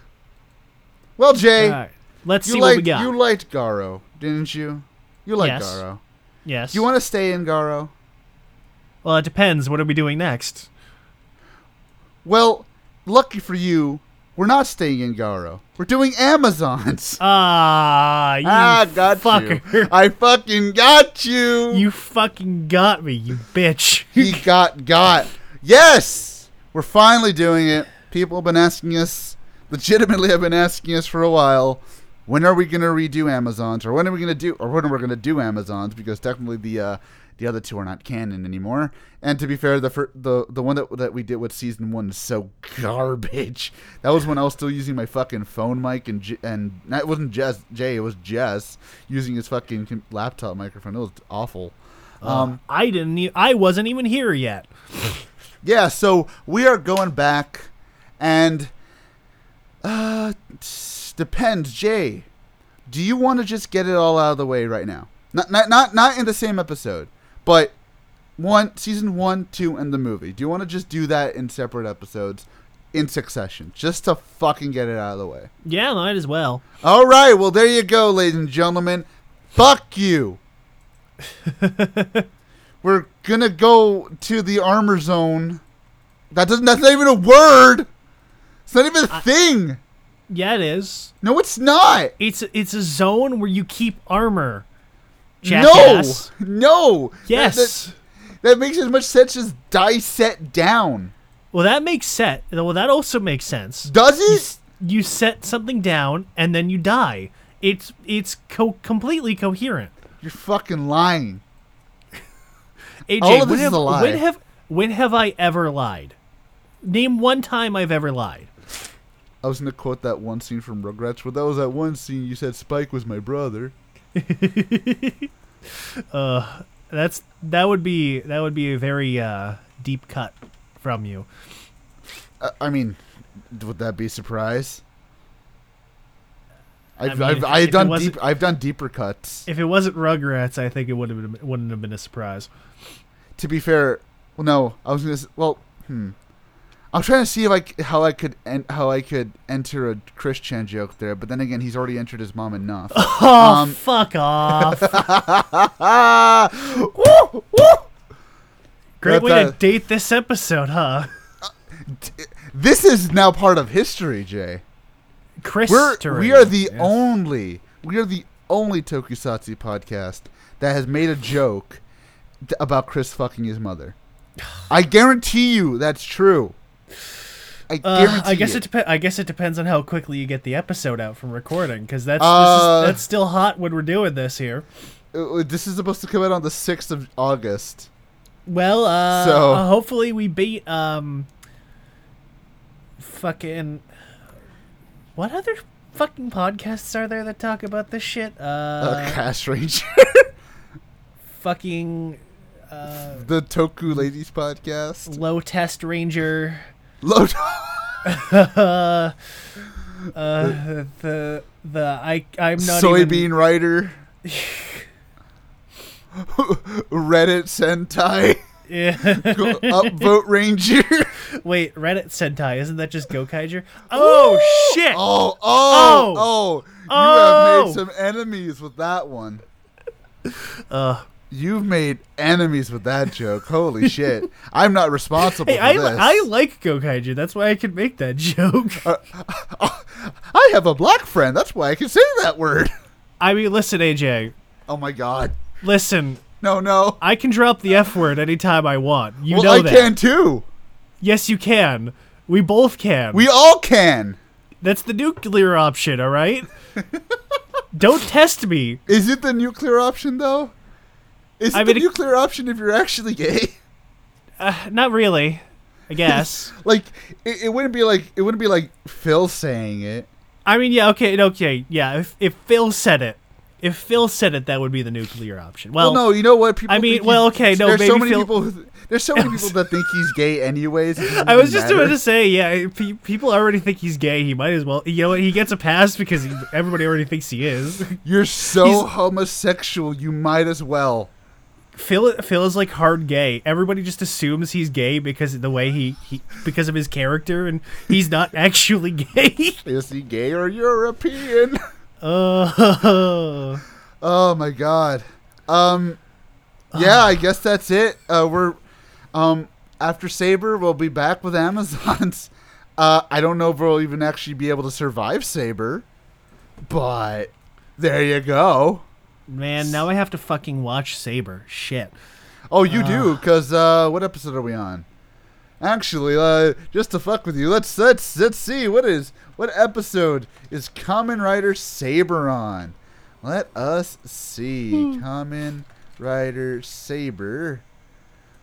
Well, Jay. Let's You see liked what we got. you liked Garo, didn't you? You liked Yes. Garo. yes. Do you want to stay in Garo? well, it depends. What are we doing next? Well, lucky for you, we're not staying in Garo. We're doing Amazons. Ah, you ah, got fucker. you. I fucking got you. You fucking got me, you bitch. he got got. Yes, we're finally doing it. People have been asking us, legitimately have been asking us for a while. When are we gonna redo Amazons, or when are we gonna do, or when are we gonna do Amazons? Because technically the uh, the other two are not canon anymore. And to be fair, the fir- the the one that that we did with season one is so garbage. That was when I was still using my fucking phone mic and J- and that wasn't Jess Jay, it was Jess using his fucking laptop microphone. It was awful. Um, I didn't. E- I wasn't even here yet. Yeah, so we are going back, and uh, depends. Jay, do you want to just get it all out of the way right now? Not, not, not, not in the same episode, but one season one, two, and the movie. Do you want to just do that in separate episodes, in succession, just to fucking get it out of the way? Yeah, might as well. All right, well there you go, ladies and gentlemen. Fuck you. We're gonna go to the armor zone. That doesn't. That's not even a word. It's not even a thing. Yeah, it is. No, it's not. It's it's a zone where you keep armor. Jackass. No, no. Yes. That, that makes as much sense as die set down. Well, that makes sense. Well, that also makes sense. Does You, it? s- you set something down and then you die. It's it's co- completely coherent. You're fucking lying. AJ, All of this is have, a lie. When have when have I ever lied? Name one time I've ever lied. I was gonna quote that one scene from Rugrats, where that was that one scene you said Spike was my brother. Uh, that's that would be that would be a very uh, deep cut from you. Uh, I mean, would that be a surprise? I've, mean, I've, if- I've if done deep. I've done deeper cuts. If it wasn't Rugrats, I think it would have been wouldn't have been a surprise. to be fair, well, no, I was gonna. Well, hmm. I'm trying to see if I c- how I could en- how I could enter a Chris Chan joke there, but then again, he's already entered his mom enough. Oh, Um, fuck off! Woo, woo. Great That- way to date this episode, huh? This is now part of history, Jay. Chris, We're the Yes. only we are the only Tokusatsu podcast that has made a joke about Chris fucking his mother. I guarantee you that's true. I Uh, guarantee I guess it. it dep- I guess it depends on how quickly you get the episode out from recording, because that's this Uh, is, that's still hot when we're doing this here. Uh, this is supposed to come out on the sixth of August. Well, uh, So- uh, hopefully we beat um, fucking. What other fucking podcasts are there that talk about this shit? Uh, Uh, Cast Ranger, fucking uh, the Toku Ladies podcast. low test ranger. Low. uh, uh, the the I I'm not soybean even, writer. Reddit Sentai. Yeah. Upvote Ranger. Wait, Reddit Sentai isn't that just Gokaiger? Oh shit! Oh, oh, Oh. oh. You Oh. have made some enemies with that one. Uh, You've made enemies with that joke. Holy shit. I'm not responsible hey, for I, this. I like Gokaiger. That's why I can make that joke. Uh, I have a black friend. That's why I can say that word. I mean, listen, AJ. Oh my god. Listen, No, no. I can drop the F word anytime I want. You well, know I that. can too. Yes, you can. We both can. We all can. That's the nuclear option, all right? Don't test me. Is it the nuclear option though? Is it I the mean, nuclear option if you're actually gay? Uh, not really. I guess. like it, it wouldn't be like it wouldn't be like Phil saying it. I mean, yeah, okay, okay, yeah. If if Phil said it, if Phil said it, that would be the nuclear option. Well, Well, no, you know what? People. I mean, well, okay, no, There's so many Phil- people. Who, there's so many people that think he's gay, anyways. I was just about to say, yeah, pe- people already think he's gay. He might as well. You know? He gets a pass because he, everybody already thinks he is. You're so He's- homosexual. You might as well. Phil Phil is like hard gay. Everybody just assumes he's gay because of the way he, he because of his character, and he's not actually gay. Is he gay or European? Uh, Oh my god. Um yeah, I guess that's it. Uh we're um after Saber we'll be back with Amazon's. Uh I don't know if we'll even actually be able to survive Saber. But there you go. Man, now I have to fucking watch Saber. Shit. Oh, you do cuz uh what episode are we on? Actually, uh just to fuck with you, let's let's let's see what is what episode is Kamen Rider Saber on? Let us see. Kamen Rider Saber.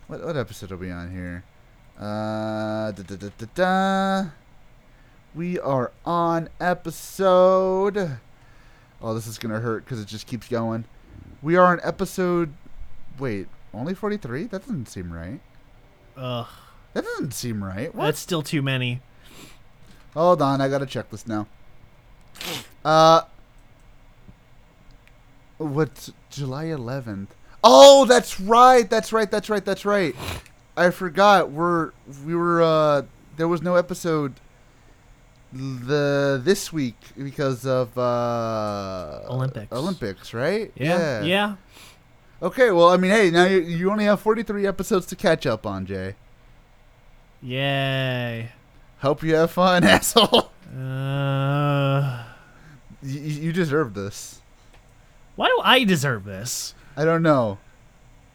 What what episode are we on here? Uh da, da, da, da, da. We are on episode Oh, this is going to hurt cuz it just keeps going. We are on episode Wait, only 43? That doesn't seem right. Ugh, That doesn't seem right. What? that's still too many. Hold on, I gotta check this now. Uh, what's July 11th? Oh, that's right. That's right. That's right. That's right. I forgot. We're we were uh there was no episode the this week because of uh Olympics. Olympics, right? Yeah, yeah. Okay, well, I mean, hey, now you, you only have 43 episodes to catch up on, Jay. Yay. Hope you have fun, asshole. Uh, You, you deserve this. why do I deserve this? I don't know.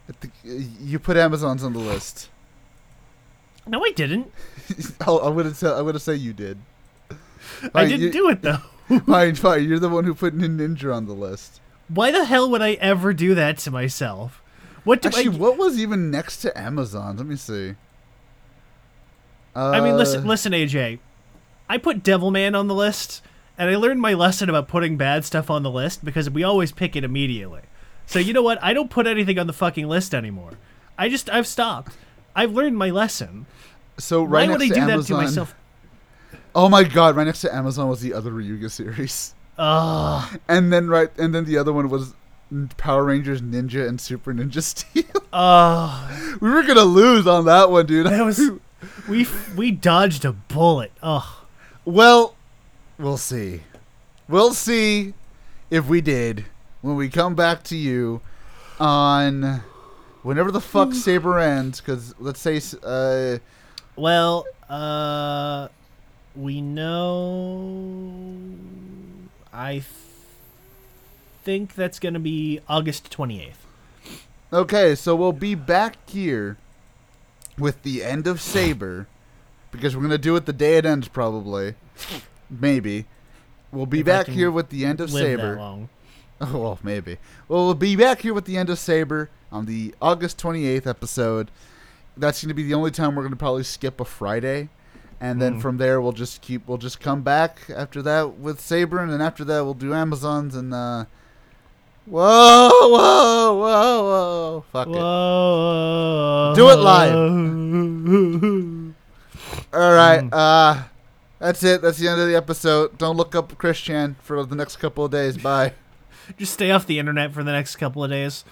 I think, you put Amazon's on the list. No, I didn't. I'll, I'm gonna say I'm gonna say you did. I didn't you- do it though. Fine, fine. You're the one who put Nin- Ninja on the list. Why the hell would I ever do that to myself? What do Actually, I? what was even next to Amazon? Let me see. Uh, I mean, listen, listen, AJ. I put Devilman on the list, and I learned my lesson about putting bad stuff on the list because we always pick it immediately. So you know what? I don't put anything on the fucking list anymore. I just I've stopped. I've learned my lesson. So right Why would I next do to that to myself? Oh my god! Right next to Amazon was the other Ryuga series, Ugh. and then right, and then the other one was Power Rangers Ninja and Super Ninja Steel. Ugh. we were gonna lose on that one, dude. That was we we dodged a bullet. Ugh. Well, we'll see. We'll see if we did when we come back to you on whenever the fuck Saber ends. Because let's say, uh, Well, uh, we know. I th- think that's gonna be August twenty eighth. Okay, so we'll be back here with the end of Saber because we're gonna do it the day it ends, probably, maybe. We'll be If back here with the end of Saber. that long. Oh, well, maybe. Well, we'll be back here with the end of Saber on the August 28th episode. That's going to be the only time we're going to probably skip a Friday. And then Mm. from there, we'll just keep, we'll just come back after that with Saber. And after that, we'll do Amazons and, uh, whoa, whoa, whoa, whoa. Fuck it. Whoa. Do it live. All right. Mm. Uh, that's it. That's the end of the episode. Don't look up Christian for the next couple of days. Bye. Just stay off the internet for the next couple of days.